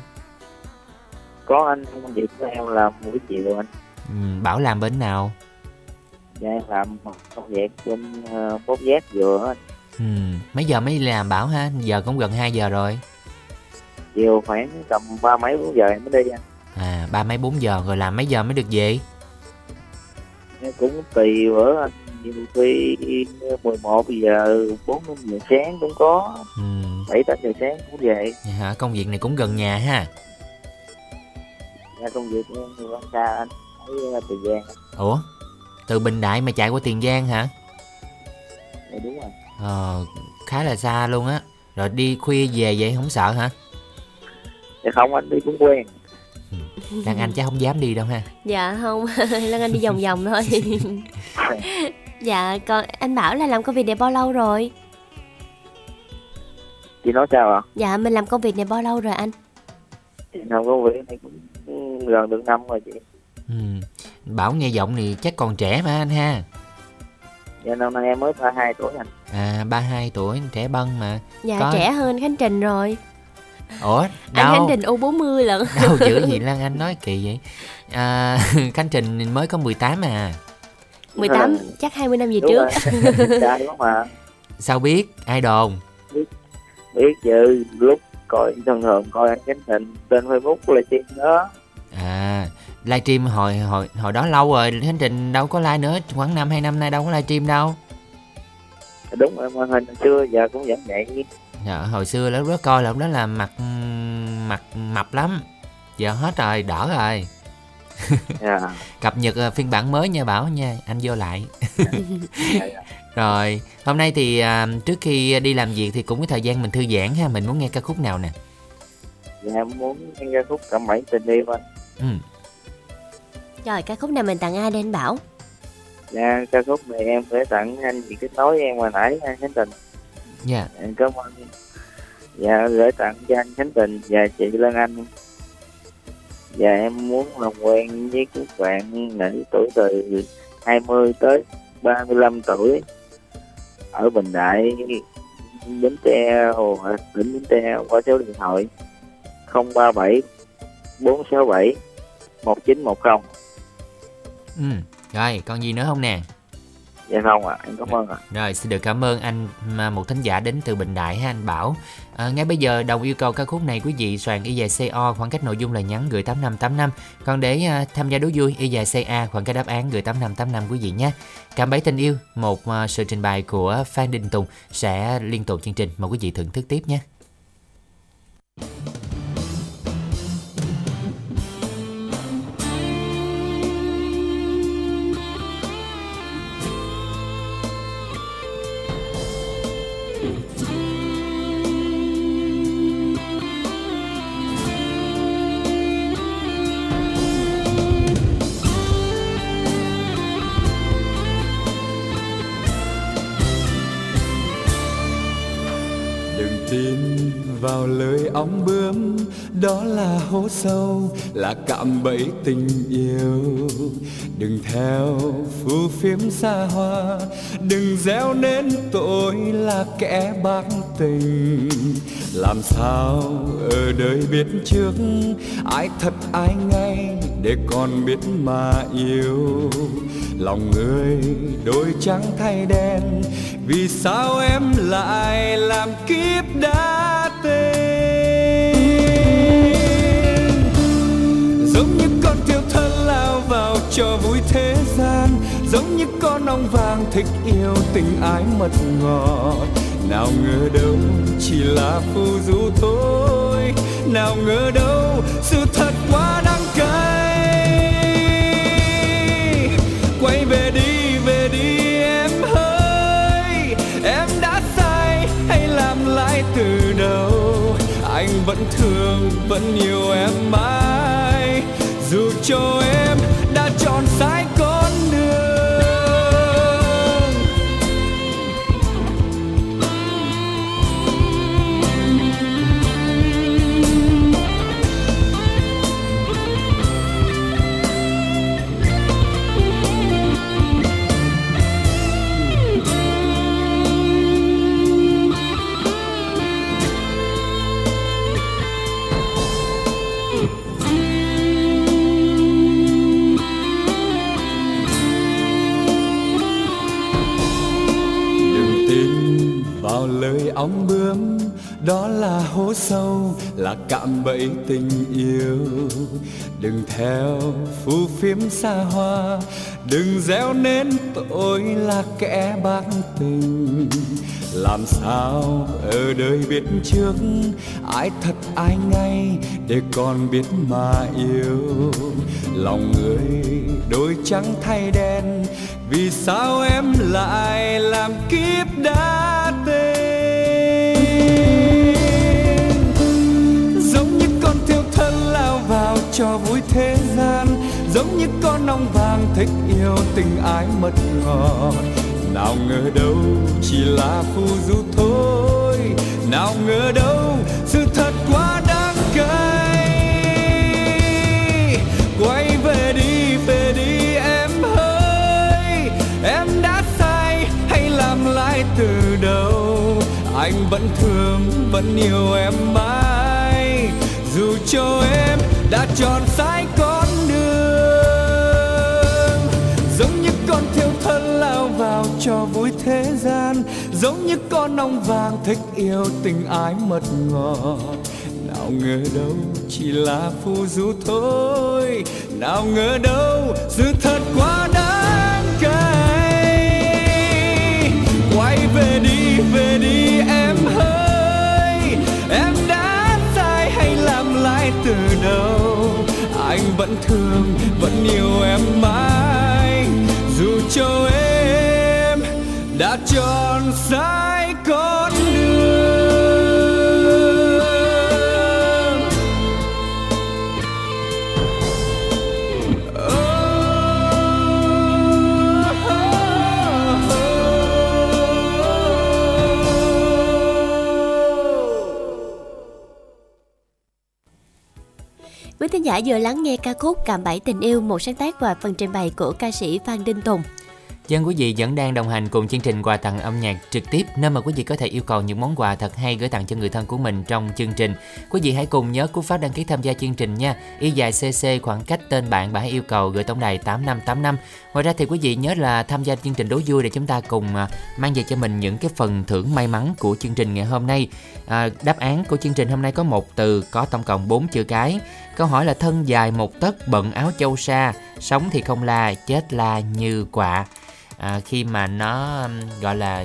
Speaker 12: Có anh công việc của em làm buổi chiều anh
Speaker 2: Ừ, Bảo làm bên nào?
Speaker 12: dạ em làm công việc bên uh, bốt giác vừa anh
Speaker 2: Ừ, mấy giờ mới đi làm Bảo ha? Giờ cũng gần 2 giờ rồi.
Speaker 12: chiều khoảng tầm ba mấy bốn giờ em mới đi anh
Speaker 2: À, ba mấy 4 giờ rồi làm mấy giờ mới được về?
Speaker 12: em cũng tùy bữa anh nhiều khi 11 giờ 4 5 giờ sáng cũng có
Speaker 2: Ừ,
Speaker 12: 7 8 giờ sáng cũng về
Speaker 2: vậy hả? Công việc này cũng gần nhà ha.
Speaker 12: Dạ công việc em thì quan xa anh ở uh, Tiền Giang
Speaker 2: Ủa? Từ Bình Đại mà chạy qua Tiền Giang hả?
Speaker 12: dạ đúng rồi
Speaker 2: Ờ, khá là xa luôn á. Rồi đi khuya về vậy không sợ hả?
Speaker 12: dạ không anh đi cũng quen
Speaker 2: Lan Anh chắc không dám đi đâu ha.
Speaker 3: Dạ không, [laughs] Lan Anh đi vòng vòng thôi. [laughs] dạ, còn anh Bảo là làm công việc này bao lâu rồi?
Speaker 12: chị nói sao ạ
Speaker 3: Dạ, mình làm công việc này bao lâu rồi anh?
Speaker 12: chị làm công việc này cũng gần được năm rồi chị
Speaker 2: Ừ. Bảo nghe giọng thì chắc còn trẻ mà anh ha.
Speaker 12: dạ năm nay em mới 32 tuổi anh
Speaker 2: À, 32 tuổi, trẻ bân mà.
Speaker 3: Dạ,
Speaker 2: Có-
Speaker 3: trẻ hơn anh Khánh Trình rồi.
Speaker 2: Ủa,
Speaker 3: Anh
Speaker 2: đâu?
Speaker 3: Khánh Trình U40 lận.
Speaker 2: đâu chữ gì Lan Anh nói kỳ vậy? À, [laughs] Khánh Trình mới có 18 à.
Speaker 3: 18, chắc 20 năm về
Speaker 12: đúng
Speaker 3: trước.
Speaker 12: mà [laughs]
Speaker 2: Sao biết? Ai đồn?
Speaker 12: biết chứ lúc coi thường thường coi anh Khánh Thịnh trên Facebook là chim đó
Speaker 2: À, livestream hồi hồi hồi đó lâu rồi, Khánh Trình đâu có live nữa, khoảng năm hai năm nay đâu có livestream đâu.
Speaker 12: đúng rồi màn hình hồi xưa giờ cũng vẫn vậy
Speaker 2: Dạ, hồi xưa lúc đó coi là lúc đó là mặt mặt mập lắm. Giờ hết rồi, đỡ rồi.
Speaker 12: dạ [laughs]
Speaker 2: Cập nhật ờ, phiên bản mới nha Bảo nha, anh vô lại. [laughs] Rồi, hôm nay thì à, trước khi đi làm việc thì cũng có thời gian mình thư giãn ha, mình muốn nghe ca khúc nào nè.
Speaker 12: dạ muốn nghe ca khúc cẩm bảy tình yêu anh
Speaker 2: Ừ.
Speaker 3: Rồi, ca khúc này mình tặng ai đây anh Bảo?
Speaker 12: dạ ca khúc này em phải tặng anh chị kết nối em hồi nãy anh Khánh Tình
Speaker 2: Dạ.
Speaker 12: em cảm ơn dạ gửi tặng cho anh Khánh Tình và chị Lan Anh và em muốn làm quen với các bạn nữ tuổi từ 20 tới 35 tuổi ở Bình Đại Bến Tre Hồ tỉnh Bến Tre qua số điện thoại 037 467 1910
Speaker 2: Ừ. Rồi, còn gì nữa không nè?
Speaker 12: dạ không ạ em cảm ơn ạ
Speaker 2: Rồi xin được cảm ơn anh một thính giả đến từ Bình Đại ha anh Bảo. À, ngay bây giờ đồng yêu cầu ca khúc này quý vị soạn y dài CO khoảng cách nội dung là nhắn gửi 8585. Còn để à, tham gia đố vui y dài CA khoảng cách đáp án gửi 8585 quý vị nhé. Cảm bẫy tình yêu một à, sự trình bày của Phan Đình Tùng sẽ liên tục chương trình mời quý vị thưởng thức tiếp nhé.
Speaker 13: Vào lời ong bướm. Đó là hố sâu, là cạm bẫy tình yêu. Đừng theo phù phiếm xa hoa, đừng gieo nên tội là kẻ bạc tình. Làm sao ở đời biết trước, ai thật ai ngay để còn biết mà yêu? Lòng người, đôi trắng thay đen. Vì sao em lại làm kiếp đã tên? Giống như con thiêu thân lao vào cho vui thế gian. Giống như con ong vàng thích yêu tình ái mật ngọt. Nào ngờ đâu chỉ là phù du thôi. Nào ngờ đâu sự thật quá vẫn thương vẫn yêu em mãi. Dù cho em đã chọn sai cạm bẫy tình yêu. Đừng theo phù phiếm xa hoa, đừng gieo nên tội là kẻ bạc tình. Làm sao ở đời biết trước, ai thật ai ngay để còn biết mà yêu? Lòng người đôi trắng thay đen, vì sao em lại làm kiếp đã từng cho vui thế gian, giống như con ong vàng thích yêu tình ái mật ngọt. Nào ngờ đâu chỉ là phù du thôi, nào ngờ đâu sự thật quá đáng cay quay về đi về đi em ơi, em đã sai hay làm lại từ đầu. Anh vẫn thương, vẫn yêu em mãi, dù cho em đã chọn sai con đường. Giống như con thiêu thân lao vào cho vui thế gian. Giống như con ong vàng thích yêu tình ái mật ngọt. Nào ngờ đâu chỉ là phù du thôi. Nào ngờ đâu sự thật quá đáng cay quay về đi về đi em ơi. Em đã sai hay làm lại từ đầu? Vẫn thương vẫn yêu em mãi. Dù cho em đã chọn sai con
Speaker 3: Quý thính giả vừa lắng nghe ca khúc cảm bẫy tình yêu, một sáng tác và phần trình bày của ca sĩ Phan Đinh Tùng.
Speaker 2: Dân quý vị vẫn đang đồng hành cùng chương trình quà tặng âm nhạc trực tiếp nơi mà quý vị có thể yêu cầu những món quà thật hay gửi tặng cho người thân của mình trong chương trình. Quý vị hãy cùng nhớ cú pháp đăng ký tham gia chương trình nha. Y dài CC khoảng cách tên bạn và hãy yêu cầu gửi tổng đài 8585. Ngoài ra thì quý vị nhớ là tham gia chương trình đố vui để chúng ta cùng à, mang về cho mình những cái phần thưởng may mắn của chương trình ngày hôm nay. À, đáp án của chương trình hôm nay có một từ có tổng cộng 4 chữ cái. Câu hỏi là thân dài một tấc bận áo châu sa, sống thì không la, chết la như quả À, khi mà nó gọi là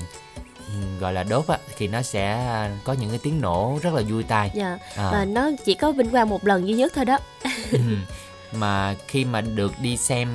Speaker 2: gọi là đốt á thì nó sẽ à, có những cái tiếng nổ rất là vui tai.
Speaker 3: Dạ.
Speaker 2: À.
Speaker 3: Và nó chỉ có vinh quang một lần duy nhất thôi đó. [laughs]
Speaker 2: Ừ. mà khi mà được đi xem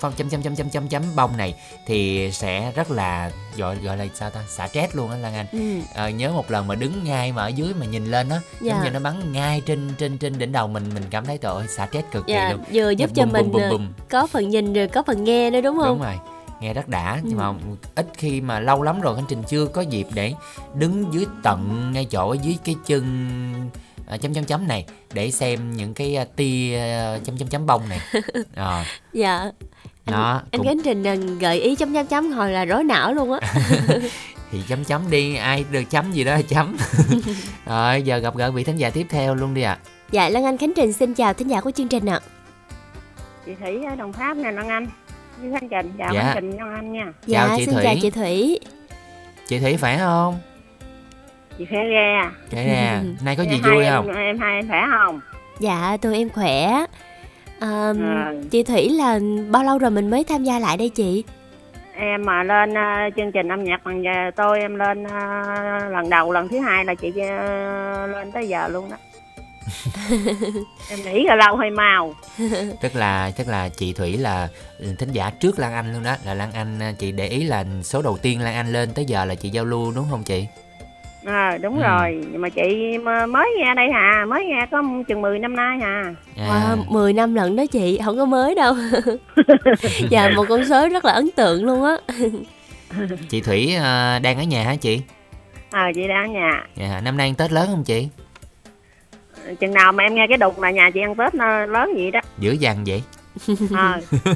Speaker 2: phong chấm chấm chấm chấm chấm chấm bông này thì sẽ rất là gọi gọi là sao ta xả stress luôn á Lan Anh
Speaker 3: Ừ.
Speaker 2: Ờ, nhớ một lần mà đứng ngay mà ở dưới mà nhìn lên á
Speaker 3: Dạ.
Speaker 2: giống như nó bắn ngay trên trên trên đỉnh đầu mình mình cảm thấy trời ơi xả stress cực kỳ
Speaker 3: Dạ,
Speaker 2: luôn
Speaker 3: vừa giúp
Speaker 2: Nghe
Speaker 3: cho
Speaker 2: bùm,
Speaker 3: mình
Speaker 2: bùm, bùm,
Speaker 3: ờ,
Speaker 2: bùm.
Speaker 3: có phần nhìn rồi có phần nghe nữa đúng không?
Speaker 2: đúng rồi nghe rất đã nhưng
Speaker 3: Ừ.
Speaker 2: mà ít khi mà lâu lắm rồi khánh trình chưa có dịp để đứng dưới tận ngay chỗ dưới cái chân à, chấm chấm chấm này để xem những cái à, tia à, chấm chấm chấm bông này [laughs] Ờ,
Speaker 3: Dạ.
Speaker 2: đó
Speaker 3: Anh
Speaker 2: cũng-
Speaker 3: Khánh Trình gợi ý chấm chấm chấm hồi là rối não luôn á. [laughs] [laughs]
Speaker 2: thì chấm chấm đi ai được chấm gì đó là chấm rồi giờ gặp gỡ vị thính giả tiếp theo luôn đi ạ
Speaker 3: Dạ Lan Anh Khánh Trình xin chào thính giả của chương trình ạ.
Speaker 14: chị Thủy ở Đồng Tháp nè Lan Anh Khánh Trình chào
Speaker 2: Dạ.
Speaker 14: Khánh Trình Anh nha
Speaker 3: Dạ
Speaker 2: Chào chị
Speaker 3: xin
Speaker 2: Thủy.
Speaker 3: chào chị Thủy.
Speaker 2: chị thủy khỏe không
Speaker 14: chị khỏe ghê
Speaker 2: kể ra [laughs] nay có gì
Speaker 14: hai
Speaker 2: vui
Speaker 14: em,
Speaker 2: không
Speaker 14: em hai em khỏe không
Speaker 3: Dạ tôi em khỏe. À,
Speaker 14: À.
Speaker 3: Chị Thủy là bao lâu rồi mình mới tham gia lại đây chị?
Speaker 14: em mà lên ờ, chương trình âm nhạc bằng giờ tôi em lên ờ, lần đầu lần thứ hai là chị ờ, lên tới giờ luôn đó [laughs] em nghĩ là lâu hơi mau? [laughs]
Speaker 2: Tức là tức là chị thủy là thính giả trước lan anh luôn đó. Là lan anh à, chị để ý là số đầu tiên lan anh lên tới giờ là chị giao lưu đúng không chị?
Speaker 14: À, đúng
Speaker 2: Ừ.
Speaker 14: rồi. Nhưng mà chị mới nghe đây hà mới nghe có chừng 10 năm nay hà.
Speaker 2: À,
Speaker 3: Wow, 10 năm lận đó chị, không có mới đâu. [laughs] dạ một con số rất là ấn tượng luôn á.
Speaker 2: chị thủy à, đang ở nhà hả chị?
Speaker 14: À, chị đang ở nhà.
Speaker 2: Dạ năm nay ăn tết lớn không chị
Speaker 14: chừng nào mà em nghe cái đục là nhà chị ăn tết nó lớn vậy đó.
Speaker 2: Dữ dằn vậy?
Speaker 14: Ờ. [laughs]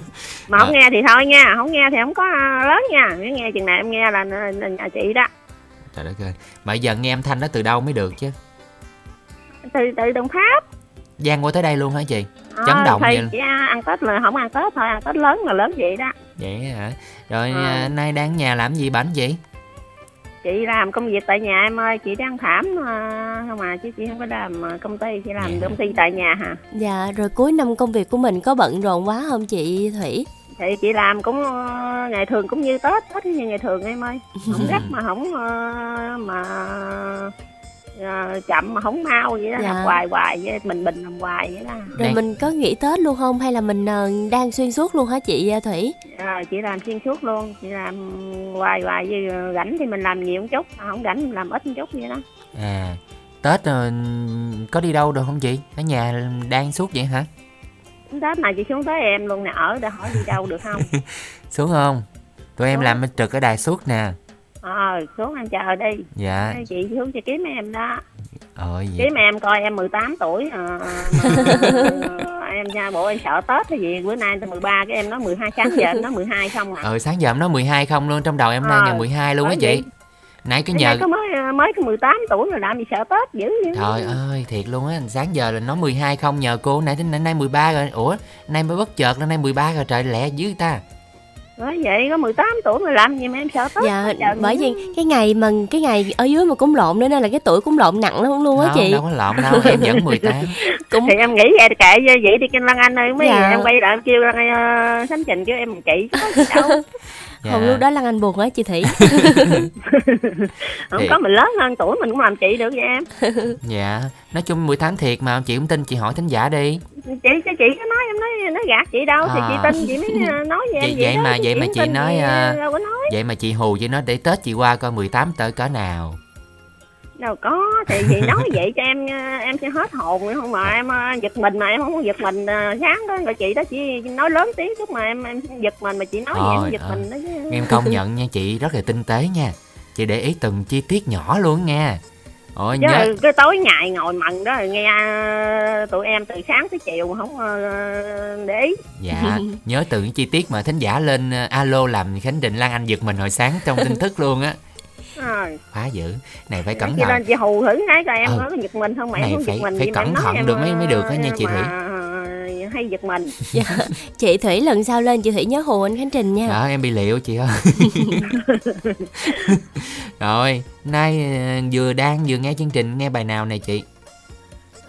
Speaker 14: mà không
Speaker 2: À.
Speaker 14: nghe thì thôi nha không nghe thì không có ờ, lớn nha. Nếu nghe chừng nào em nghe là, là, nhà chị đó.
Speaker 2: Trời đất ơi. Mà giờ nghe âm thanh đó từ đâu mới được chứ?
Speaker 14: Từ từ đồng tháp.
Speaker 2: Gian qua tới đây luôn hả chị?
Speaker 14: Ờ,
Speaker 2: chấn động
Speaker 14: thì
Speaker 2: vậy
Speaker 14: chỉ ăn tết là không ăn tết thôi ăn tết lớn là lớn vậy đó.
Speaker 2: Vậy hả? Rồi à, nay đang nhà làm gì bảnh vậy
Speaker 14: chị làm công việc tại nhà em ơi chị đang thảm ờ, không mà chứ chị không có làm ờ, công ty chị làm
Speaker 2: Dạ.
Speaker 14: công ty tại nhà hả
Speaker 3: Dạ rồi cuối năm công việc của mình có bận rộn quá không chị Thủy?
Speaker 14: thì chị làm cũng ờ, ngày thường cũng như tết tết như ngày thường em ơi [laughs] không gấp mà không ờ, mà chậm mà không mau vậy đó
Speaker 3: Dạ.
Speaker 14: làm hoài hoài vậy mình bình làm hoài vậy đó.
Speaker 3: Rồi mình có nghỉ Tết luôn không? Hay là mình ờ, đang xuyên suốt luôn hả chị ờ, Thủy?
Speaker 14: Ờ, chị làm xuyên suốt luôn chị làm hoài hoài với rảnh thì mình làm nhiều một chút không rảnh mình làm ít một chút vậy đó.
Speaker 2: À tết ờ, có đi đâu được không chị? Ở nhà đang suốt vậy hả?
Speaker 14: Tết này chị xuống tới em luôn nè ở để hỏi đi đâu được không? [laughs]
Speaker 2: Xuống không? Tụi em
Speaker 14: Xuống.
Speaker 2: làm trực ở đài suốt nè
Speaker 14: ờ xuống em chờ đi.
Speaker 2: Dạ.
Speaker 14: Thế chị xuống chị kiếm em đó.
Speaker 2: Ơi vậy.
Speaker 14: Kiếm em coi em 18 tuổi ờ, mà, em nha bộ em sợ tết hay gì bữa nay tới 13 cái em nói 12 sáng giờ em nói 12 không à.
Speaker 2: Ờ sáng giờ em nói 12 không luôn trong đầu em đang
Speaker 14: Ờ,
Speaker 2: ngày 12 luôn á chị. nãy cái nhờ
Speaker 14: có mới mới có 18 tuổi mà làm gì sợ tết dữ vậy?
Speaker 2: Trời ơi thiệt luôn á. Sáng giờ là nói 12 không nhờ cô nãy đến nay 13 rồi. Ủa nay mới bất chợt lên nay 13 rồi trời lẹ dữ ta
Speaker 14: nói vậy có 18 tuổi mà làm gì mà em sợ tết
Speaker 3: Dạ bởi vì cái ngày mà cái ngày ở dưới mà cúng lộn nữa nên là cái tuổi cúng lộn nặng lắm luôn á chị.
Speaker 2: đâu có lộn đâu em vẫn [laughs] 18
Speaker 3: Cũng
Speaker 14: thì em nghĩ vậy kệ vậy vậy đi kinh Lan Anh ơi mấy
Speaker 3: Dạ.
Speaker 14: em quay lại em kêu Lan Anh uh, sánh trình kêu em một chị có gì đâu [laughs]
Speaker 2: Dạ.
Speaker 3: Không lúc đó Lan Anh buồn hả chị Thủy? [laughs] [laughs]
Speaker 14: không
Speaker 2: Thì-
Speaker 14: có mình lớn hơn tuổi mình cũng làm chị được vậy em [laughs]
Speaker 2: dạ nói chung 18 thiệt mà chị không tin chị hỏi thính giả đi
Speaker 14: chị cho chị có nói em nói nói gạt chị đâu thì
Speaker 2: À.
Speaker 14: chị tin chị mới ờ, nói với em
Speaker 2: Vậy-
Speaker 14: vậy,
Speaker 2: vậy
Speaker 14: đó,
Speaker 2: mà- vậy mà chị nói,
Speaker 14: thì,
Speaker 2: à,
Speaker 14: nói
Speaker 2: vậy mà chị hù chị nói để tết chị qua coi 18 tới cỡ nào
Speaker 14: đâu có thì chị nói vậy cho em ờ, em sẽ hết hồn nữa không mà em ờ, giật mình mà em không có giật mình ờ, sáng đó. Rồi chị đó chị nói lớn tiếng chút mà em em giật mình mà chị nói vậy em giật mình đó chứ.
Speaker 2: Em công nhận nha chị rất là tinh tế nha. Chị để ý từng chi tiết nhỏ luôn nha. Ủa
Speaker 14: chứ
Speaker 2: nhớ.
Speaker 14: cái tối ngày ngồi mần đó nghe ờ, tụi em từ sáng tới chiều không ờ, để ý.
Speaker 2: Dạ nhớ từ những chi tiết mà thính giả lên ờ, alo làm khánh trình lan anh giật mình hồi sáng trong tin tức [laughs] luôn á
Speaker 14: rồi.
Speaker 2: Phá dữ. Này phải cẩn
Speaker 14: chị lên
Speaker 2: thận
Speaker 14: chị hù thử thấy coi em
Speaker 2: Ừ.
Speaker 14: có giật mình không mà
Speaker 2: Này
Speaker 14: không
Speaker 2: phải-
Speaker 14: giật mình
Speaker 2: phải cẩn
Speaker 14: nói
Speaker 2: thận được mới- mới được á nha chị
Speaker 14: mà,
Speaker 2: Thủy.
Speaker 14: hay giật mình. [laughs]
Speaker 3: Dạ. chị Thủy lần sau lên chị Thủy nhớ hù anh Khánh Trình nha.
Speaker 2: Đó em bị liệu chị ơi. [laughs] Rồi nay ờ, vừa đang vừa nghe chương trình nghe bài nào này chị?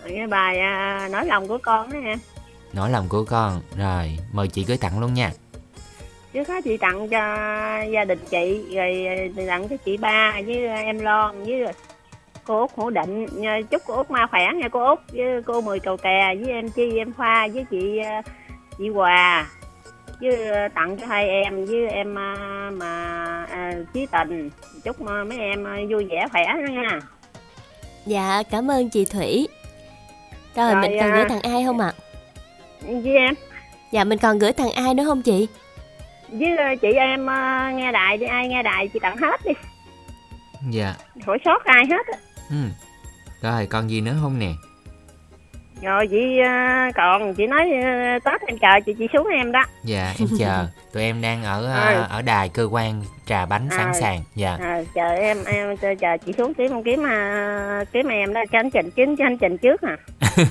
Speaker 14: Cái bài à, nói lòng của con đó em
Speaker 2: nỗi lòng của con. Rồi mời chị gửi tặng luôn nha
Speaker 14: trước hết chị tặng cho gia đình chị rồi tặng cho chị ba với em Lon với cô út hữu định. Chúc cô út ma khỏe nha cô út với cô mười cầu kè với em chi em khoa với chị ờ, chị hòa. Với ờ, tặng cho hai em với em ờ, mà à, chí tình. Chúc mấy em vui vẻ khỏe nữa nha.
Speaker 3: Dạ cảm ơn chị Thủy. Rồi,
Speaker 14: Rồi,
Speaker 3: mình còn
Speaker 14: à.
Speaker 3: gửi tặng ai không ạ?
Speaker 14: với em?
Speaker 3: Dạ mình còn gửi tặng ai nữa không chị
Speaker 14: với ờ, chị em ờ, nghe đài đi ai nghe đài chị tặng hết đi.
Speaker 2: Dạ.
Speaker 14: Khỏi sót ai hết á.
Speaker 2: ừ. rồi còn gì nữa không nè?
Speaker 14: Rồi chị ờ, còn chị nói tết em chờ chị chị xuống em đó.
Speaker 2: Dạ em chờ [laughs] tụi em đang ở
Speaker 14: Rồi.
Speaker 2: ở đài cơ quan trà bánh sẵn
Speaker 14: Rồi.
Speaker 2: sàng. Dạ.
Speaker 14: À, chờ em em chờ, chờ chị xuống kiếm kiếm mà kiếm em đó cho anh trình kiếm cho anh trình trước à. [laughs]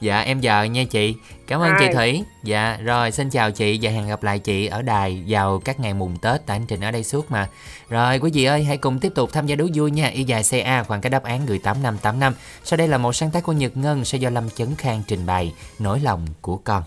Speaker 2: Dạ em chờ nha chị. Cảm ơn chị
Speaker 14: Rồi.
Speaker 2: thủy. Dạ rồi xin chào chị và hẹn gặp lại chị ở đài vào các ngày mùng tết tại anh trình ở đây suốt mà. Rồi quý vị ơi hãy cùng tiếp tục tham gia đố vui nha. Y dài ca khoảng cái đáp án gửi tám năm tám năm. Sau đây là một sáng tác của nhật ngân sẽ do lâm chấn khang trình bày. Nỗi lòng của con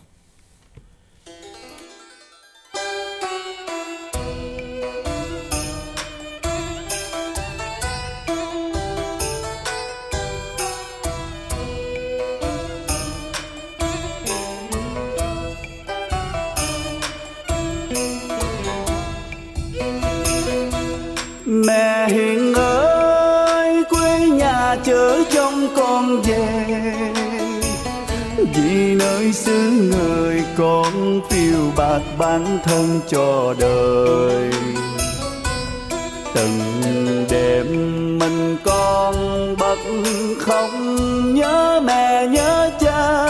Speaker 5: con phiêu bạc bản thân cho đời. Từng đêm mình con bật khóc, nhớ mẹ, nhớ cha.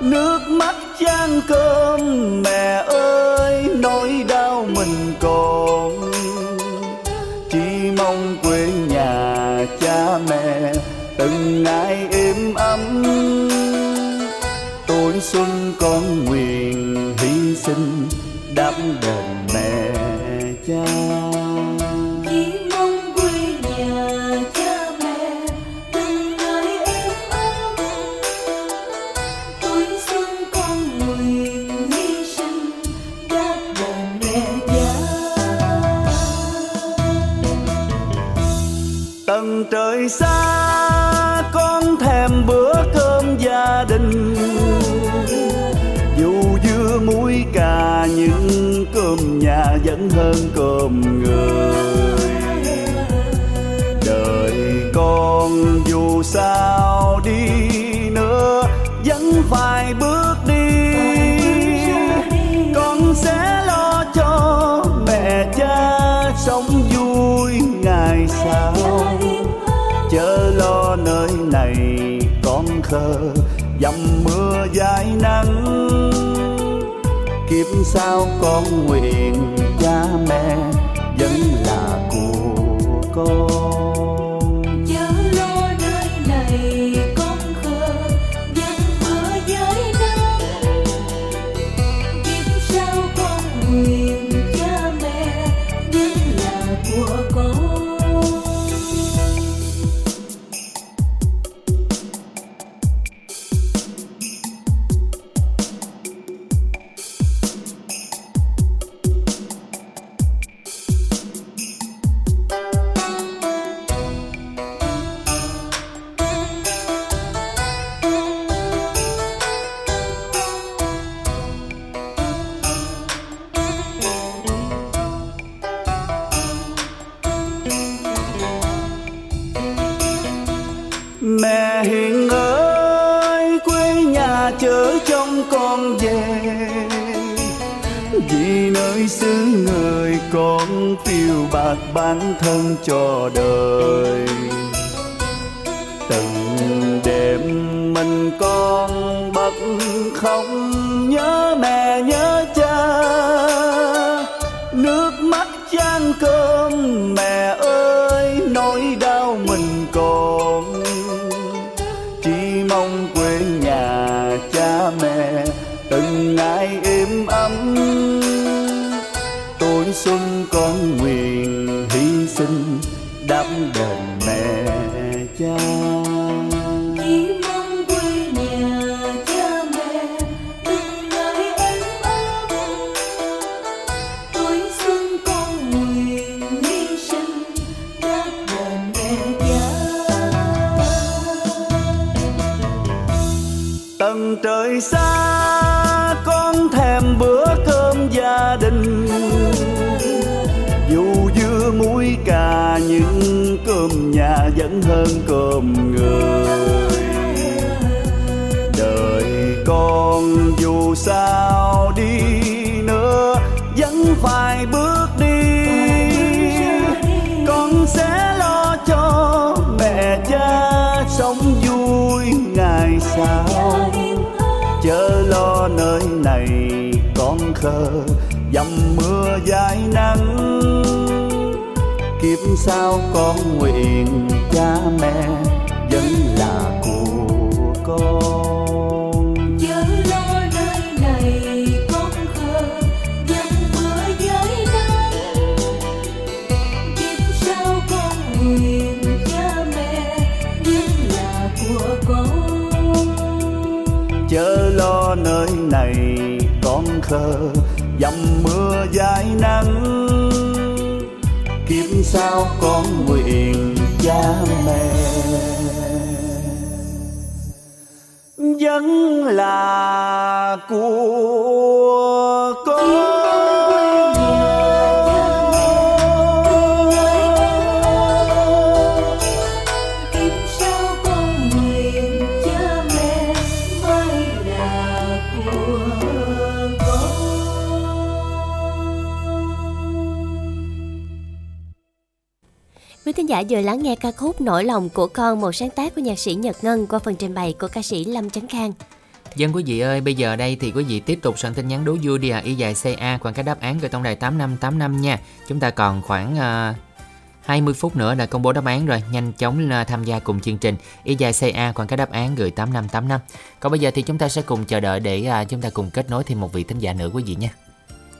Speaker 5: Nước mắt chan cơm, mẹ ơi, nỗi đau mình còn. Con nguyện hy sinh đáp đền thân hơn cơm người. Đời con dù sao đi nữa, vẫn phải bước đi. Con sẽ lo cho mẹ cha sống vui ngày sau. Chớ lo nơi này con khờ dầm mưa dài nắng. Kiếp sau con nguyện mẹ vẫn là của con.
Speaker 8: Chớ lo nơi này con khờ dầm mưa dài nắng. Kiếp
Speaker 5: sao con nguyện cha mẹ. Vẫn là của
Speaker 3: giả vừa lắng nghe ca khúc Nỗi lòng của con một sáng tác của nhạc sĩ Nhật Ngân qua phần trình bày của ca sĩ Lâm Trấn Khang.
Speaker 2: Dân quý vị ơi, bây giờ đây thì quý vị tiếp tục soạn tin nhắn đố vui đi à, y dài CA khoảng cái đáp án gửi tổng đài 8585 nha. Chúng ta còn khoảng uh, 20 phút nữa là công bố đáp án rồi, nhanh chóng uh, tham gia cùng chương trình y dài CA khoảng cái đáp án gửi 8585. Còn bây giờ thì chúng ta sẽ cùng chờ đợi để uh, chúng ta cùng kết nối thêm một vị thính giả nữa quý vị nha.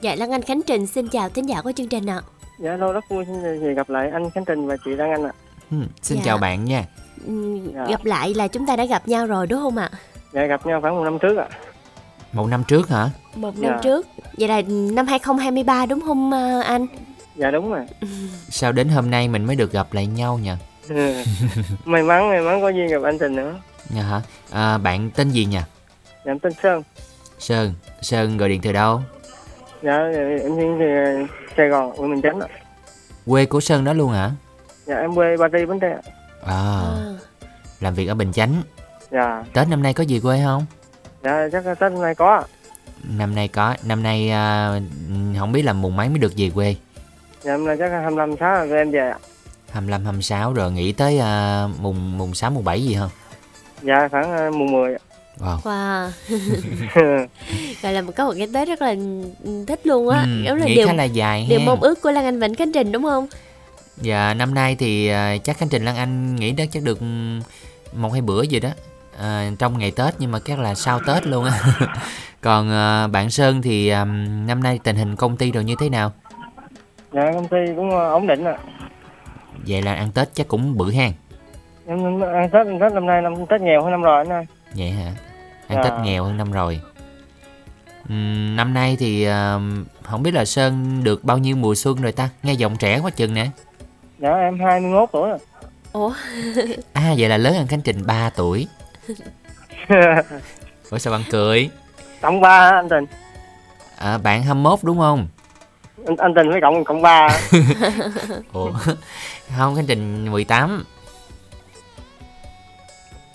Speaker 3: Dạ Lan Anh Khánh Trình xin chào thính giả của chương trình ạ.
Speaker 15: Dạ lâu rất vui xin thì gặp lại anh Khánh Trình và chị Đăng Anh ạ.
Speaker 2: Ừ, xin
Speaker 3: Dạ.
Speaker 2: chào bạn nha.
Speaker 3: Ừm,
Speaker 15: Dạ.
Speaker 3: Gặp lại là chúng ta đã gặp nhau rồi đúng không ạ?
Speaker 15: Dạ gặp nhau khoảng một năm trước ạ.
Speaker 2: Một năm trước hả?
Speaker 3: Một năm
Speaker 15: Dạ.
Speaker 3: trước. Vậy là năm 2023 đúng không ờ, anh?
Speaker 15: Dạ đúng rồi. [laughs]
Speaker 2: Sao đến hôm nay mình mới được gặp lại nhau nhỉ?
Speaker 15: may mắn may mắn có duyên gặp anh Trình nữa.
Speaker 2: Nha hả? À, bạn tên gì nhỉ?
Speaker 15: Dạ em tên Sơn.
Speaker 2: Sơn. Sơn gọi điện từ đâu?
Speaker 15: Dạ em thì Sài Gòn, quận Bình Chánh ạ.
Speaker 2: Quê của Sơn đó luôn hả?
Speaker 15: Dạ em quê Ba Tri Bến Tre. ạ.
Speaker 2: À, làm việc ở Bình Chánh.
Speaker 15: Dạ.
Speaker 2: Tết năm nay có gì quê không?
Speaker 15: Dạ chắc là Tết hôm nay có ạ.
Speaker 2: Năm nay có, năm nay à, không biết là mùng mấy mới được về quê.
Speaker 15: Dạ hôm nay chắc là 25 sáu rồi em về ạ.
Speaker 2: 25, 26 rồi nghĩ tới à, mùng mùng 6, mùng 7 gì không?
Speaker 15: Dạ khoảng ờ, mùng 10 ạ.
Speaker 2: Wow.
Speaker 3: Wow. [laughs] [laughs] Gọi là một có một cái Tết rất là thích luôn á.
Speaker 2: Ừ,
Speaker 3: Giống là
Speaker 2: nghĩ
Speaker 3: điều
Speaker 2: khá là dài
Speaker 3: điều
Speaker 2: ha.
Speaker 3: mong ước của Lan Anh Vĩnh Khánh Trình đúng không?
Speaker 2: Dạ năm nay thì à, chắc Khánh Trình Lan Anh nghĩ đó chắc được một hai bữa gì đó à, trong ngày Tết nhưng mà chắc là sau Tết luôn á. [laughs] Còn à, bạn Sơn thì à, năm nay tình hình công ty rồi như thế nào?
Speaker 15: Dạ công ty cũng ờ, ổn định ạ.
Speaker 2: Vậy là ăn Tết chắc cũng bự hang.
Speaker 15: Ăn Tết ăn Tết năm nay năm Tết nghèo hơn năm rồi anh ơi.
Speaker 2: Vậy hả? Ăn. Tết nghèo hơn năm rồi. Ừm, năm nay thì à, không biết là Sơn được bao nhiêu mùa xuân rồi ta? Nghe giọng trẻ quá chừng nè.
Speaker 15: Dạ em 21 tuổi rồi.
Speaker 3: Ủa? [laughs]
Speaker 2: À vậy là lớn hơn Khánh Trình 3 tuổi. [laughs] Ủa sao bạn cười?
Speaker 15: cộng 3 hả anh Trình?
Speaker 2: À, bạn 21 đúng không?
Speaker 15: Anh, anh Trình với cộng cộng 3 [laughs]
Speaker 2: Ủa Không Khánh Trình 18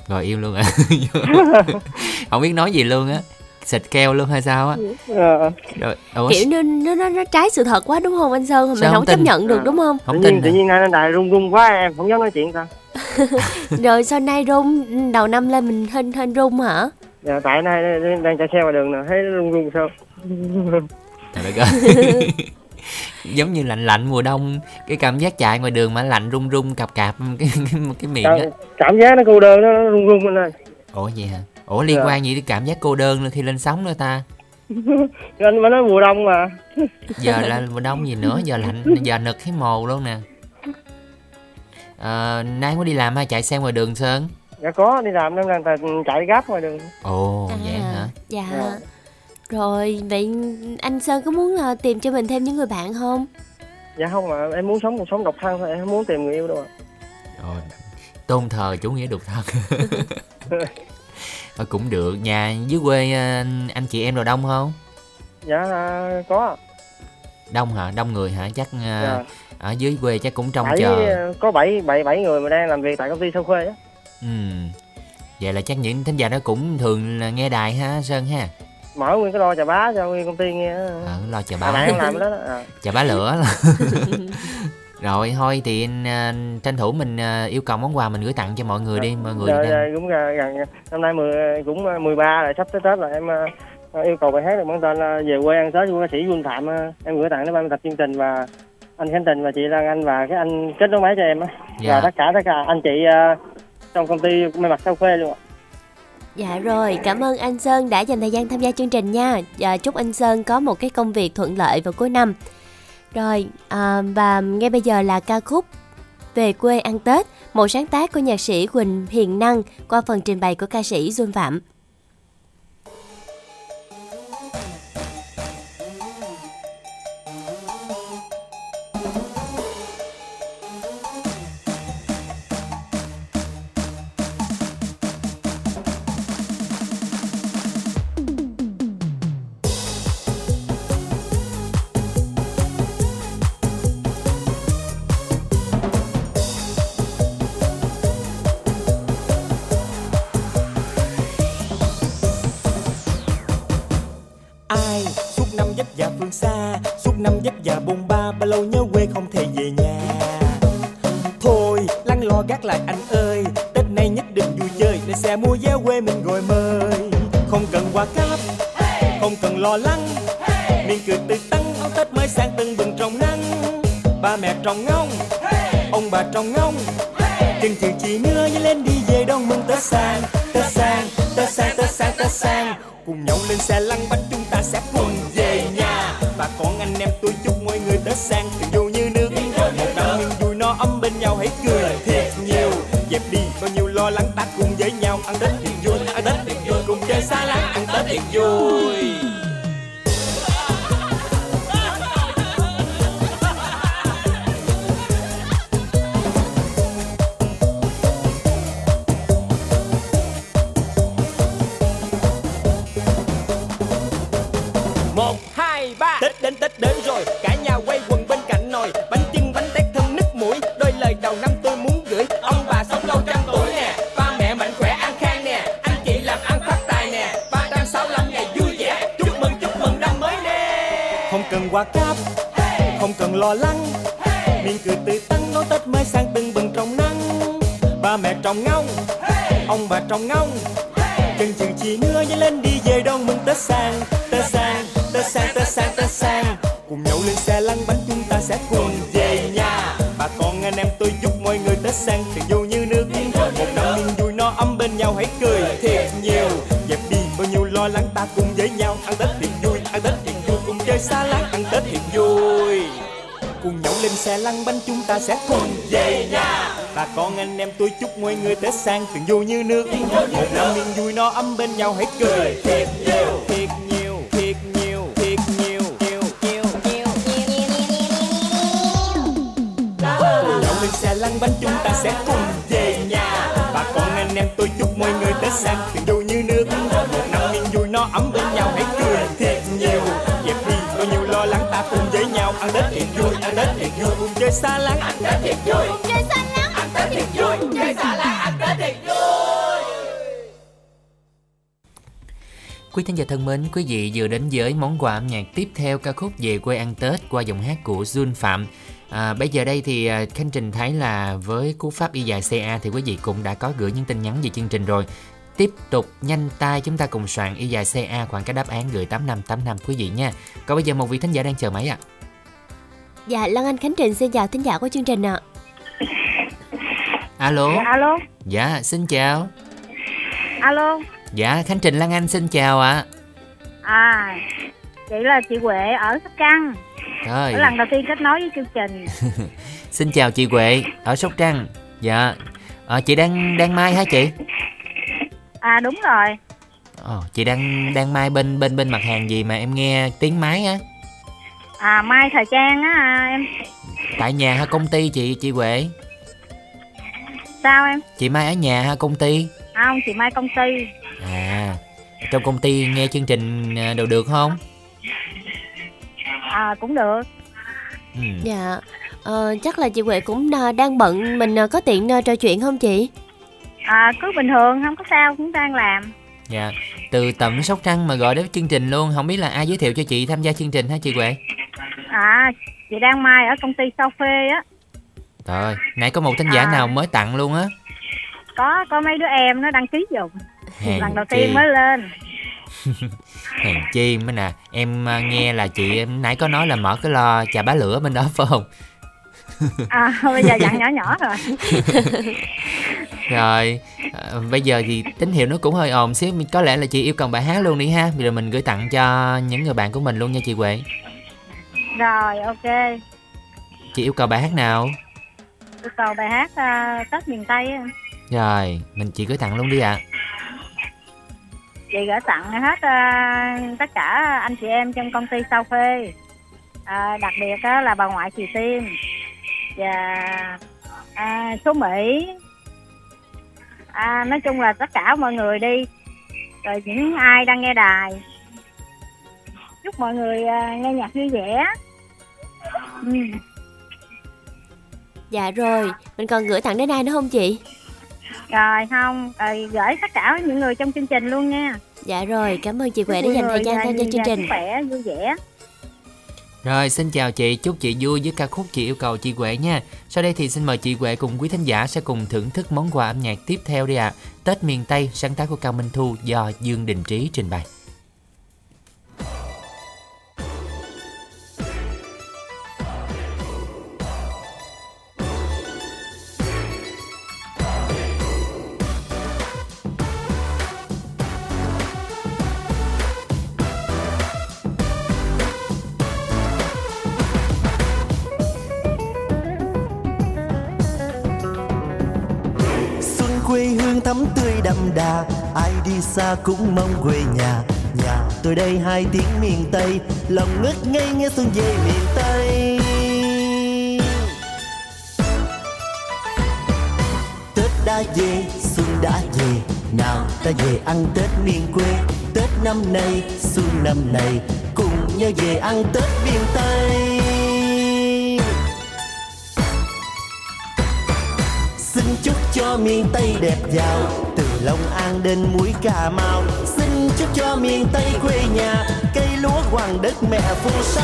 Speaker 2: Rồi yêu luôn à Không biết nói gì luôn á. Xịt keo luôn hay sao á.
Speaker 15: Ờ.
Speaker 2: Rồi Ủa?
Speaker 3: Kiểu như nó, nó nó trái sự thật quá đúng không anh Sơn? Mình không,
Speaker 2: không
Speaker 3: chấp nhận được
Speaker 2: À.
Speaker 3: đúng không?
Speaker 2: Không
Speaker 15: tự
Speaker 2: tin
Speaker 15: nhiên, tự nhiên anh đài run run quá em không dám nói chuyện sao? [laughs]
Speaker 3: Rồi sau nay rung đầu năm lên mình hên hên rung hả?
Speaker 15: Dạ tại nay đang chạy xe ngoài đường nè thấy run run sao?
Speaker 2: Trời đất ơi. [laughs] Giống như lạnh lạnh mùa đông Cái cảm giác chạy ngoài đường mà lạnh run run cạp cạp cái, [laughs] cái, cái miệng á.
Speaker 15: cảm giác nó cô đơn nó run run lên ơi.
Speaker 2: Ủa vậy hả? Ủa liên
Speaker 15: Dạ.
Speaker 2: quan gì đến cảm giác cô đơn khi lên sóng nữa ta? [laughs]
Speaker 15: Anh mới nói mùa đông mà. [laughs]
Speaker 2: Giờ là mùa đông gì nữa? Giờ lạnh Giờ nực thấy mồ luôn nè. Ờ, nay có đi làm hay chạy xe ngoài đường Sơn?
Speaker 15: dạ có đi làm nên đang chạy gấp ngoài đường.
Speaker 2: Ồ vậy hả?
Speaker 3: dạ.
Speaker 15: Dạ.
Speaker 3: rồi vậy anh sơn có muốn ờ, tìm cho mình thêm những người bạn không?
Speaker 15: Dạ không mà em muốn sống cuộc sống độc thân thôi em không muốn tìm người yêu đâu ạ.
Speaker 2: Ồ, tôn thờ chủ nghĩa độc thân [laughs] Ờ, cũng được. Nhà dưới quê ờ, anh chị em đồ đông không?
Speaker 15: Dạ à, có.
Speaker 2: Đông hả? Đông người hả? Chắc ờ,
Speaker 15: Dạ.
Speaker 2: ở dưới quê chắc cũng trông
Speaker 15: bảy
Speaker 2: chờ.
Speaker 15: có bảy bảy bảy người mà đang làm việc tại công ty sâu khuê á.
Speaker 2: Ừ. vậy là chắc những thính giả đó cũng thường là nghe đài ha sơn ha?
Speaker 15: Mở nguyên cái lo trà bá cho nguyên công ty nghe á.
Speaker 2: ờ, lo chờ
Speaker 15: à,
Speaker 2: bá.
Speaker 15: bạn em làm đó đó à. [laughs]
Speaker 2: chờ bá lửa [laughs] rồi thôi thì ờ, tranh thủ mình ờ, yêu cầu món quà mình gửi tặng cho mọi người đi mọi người
Speaker 15: dạ,
Speaker 2: đang-
Speaker 15: dạ, cũng gần, năm nay mười cũng ờ, 13 rồi sắp tới tết rồi em ờ, yêu cầu bài hát được mang tên là về quê ăn tết của ca sĩ Quân Phạm ờ, em gửi tặng đến ban tập chương trình và anh Khánh Tình và chị Lan Anh và cái anh kết nối máy cho em á
Speaker 3: Dạ.
Speaker 15: và tất cả tất cả anh chị ờ, trong công ty may mặc sao khuê luôn ạ
Speaker 3: Dạ rồi, cảm ơn anh Sơn đã dành thời gian tham gia chương trình nha. Và chúc anh Sơn có một cái công việc thuận lợi vào cuối năm. Rồi, à, và ngay bây giờ là ca khúc Về quê ăn Tết, một sáng tác của nhạc sĩ Quỳnh Hiền Năng qua phần trình bày của ca sĩ Duân Phạm.
Speaker 16: Mùng ba bao lâu nhớ quê không thể về nhà. Thôi, lăn lo gác lại anh ơi, tết nay nhất định vui chơi, để xe mua vé quê mình gọi mời. Không cần quà cáp không cần lo lắng, miệng cười tươi tắn áo tết mới sang tưng bừng trong nắng. Ba mẹ trồng ngông ông bà trồng ngông chân chừ chị nữa nhớ lên đi về đón mừng tết sang tết sang tết sang tết sang tết sang. Cùng nhau lên xe lăn bánh chúng ta sẽ cùng về nhà mọi người tết sang tình ông bà trong ngông chân chừ chị nữa nhớ lên đi về đón mừng tết sang tết sang tết sang tết sang tết sang. Cùng nhau lên xe lăn bánh chúng ta sẽ cùng về nhà. Bà con anh em tôi chúc mọi người tết sang thật vui như nước. Một năm niềm vui no ấm bên nhau, hãy cười thiệt nhiều. Dẹp đi bao nhiêu lo lắng ta cùng với nhau. Ăn tết thiệt vui, ăn tết thiệt vui. Cùng chơi xa lắm ăn tết thiệt vui. Cùng nhau lên xe lăn bánh chúng ta sẽ cùng về nhà bà con anh em tôi chúc mọi người tết sang, tình vui như nước. Một năm yên vui no ấm bên nhau hãy cười. thiệt
Speaker 2: thân mến, quý vị vừa đến với món quà âm nhạc tiếp theo ca khúc về quê ăn Tết qua giọng hát của Jun Phạm. À, bây giờ đây thì à, Khánh Trình thấy là với cú pháp y dài CA thì quý vị cũng đã có gửi những tin nhắn về chương trình rồi. Tiếp tục nhanh tay chúng ta cùng soạn y dài CA khoảng cái đáp án gửi 8585 quý vị nha. Còn bây giờ một vị thính giả đang chờ máy ạ.
Speaker 3: Dạ, Lan Anh Khánh Trình xin chào thính giả của chương trình ạ. [laughs]
Speaker 2: Alo.
Speaker 17: Dạ, alo
Speaker 2: Dạ, xin chào.
Speaker 17: alo
Speaker 2: Dạ, Khánh Trình Lan Anh xin chào ạ.
Speaker 17: à chị là chị Huệ ở Sóc Trăng
Speaker 2: Rồi.
Speaker 17: ở lần đầu tiên kết nối với chương trình [laughs]
Speaker 2: Xin chào chị Huệ ở Sóc Trăng. Dạ. Ờ, chị đang đang mai hả chị?
Speaker 17: à đúng rồi
Speaker 2: Ồ, chị đang đang mai bên bên bên mặt hàng gì mà em nghe tiếng máy á?
Speaker 17: à mai thời trang á à, em
Speaker 2: Tại nhà hay công ty chị chị Huệ?
Speaker 17: sao em
Speaker 2: Chị Mai ở nhà hay công ty?
Speaker 17: à, không chị mai công ty
Speaker 2: À, trong công ty nghe chương trình à, đều được không?
Speaker 17: à cũng được
Speaker 2: Ừ.
Speaker 3: Dạ, ờ, chắc là chị Huệ cũng à, đang bận, mình à, có tiện trò chuyện không chị?
Speaker 17: à cứ bình thường không có sao cũng đang làm
Speaker 2: Dạ. Từ tận Sóc Trăng mà gọi đến chương trình luôn, không biết là ai giới thiệu cho chị tham gia chương trình hả chị Huệ?
Speaker 17: à chị đang mai ở công ty sao phê á
Speaker 2: Rồi, nãy có một thính giả
Speaker 17: À.
Speaker 2: nào mới tặng luôn á.
Speaker 17: có có mấy đứa em nó đăng ký dùng
Speaker 2: Hèn
Speaker 17: lần đầu tiên mới lên [laughs]
Speaker 2: Hèn chi mới nè, em à, nghe là chị em nãy có nói là mở cái lo trà bá lửa bên đó phải không?
Speaker 17: à bây giờ dặn nhỏ nhỏ rồi [laughs]
Speaker 2: Rồi, à, bây giờ thì tín hiệu nó cũng hơi ồn xíu, có lẽ là chị yêu cầu bài hát luôn đi ha. Bây giờ mình gửi tặng cho những người bạn của mình luôn nha chị Huệ.
Speaker 17: rồi ok
Speaker 2: Chị yêu cầu bài hát nào?
Speaker 17: yêu cầu bài hát à, tết miền tây á.
Speaker 2: Rồi, mình chị gửi tặng luôn đi ạ
Speaker 17: chị gửi tặng hết uh, tất cả anh chị em trong công ty sao phê à, ờ, đặc biệt á, là bà ngoại chị tiên. Và à, số mỹ. À, nói chung là tất cả mọi người đi. Rồi những ai đang nghe đài. Chúc mọi người à, nghe nhạc vui vẻ. Ừ.
Speaker 3: Dạ rồi, mình còn gửi tặng đến ai nữa không chị?
Speaker 17: Rồi không rồi gửi tất cả những người trong chương trình luôn nha
Speaker 3: Dạ rồi, cảm ơn chị Huệ đã dành thời gian tham gia chương trình.
Speaker 17: khỏe vui vẻ
Speaker 2: Rồi, xin chào chị, chúc chị vui với ca khúc chị yêu cầu chị Huệ nha. Sau đây thì xin mời chị Huệ cùng quý thính giả sẽ cùng thưởng thức món quà âm nhạc tiếp theo đi ạ. Tết miền Tây, sáng tác của Cao Minh Thu do Dương Đình Trí trình bày.
Speaker 6: Quê tươi đậm đà, ai đi xa cũng mong quê nhà. Nhà tôi đây hai tiếng miền tây, lòng ngất ngây nghe xuân về miền tây. Tết đã về, xuân đã về, nào ta về ăn tết miền quê. Tết năm nay, xuân năm nay cùng nhau về ăn tết miền tây. Xin chúc cho miền Tây đẹp giàu, Từ Long An đến mũi Cà Mau. Xin chúc cho miền Tây quê nhà, Cây lúa hoàng đất mẹ phù sa.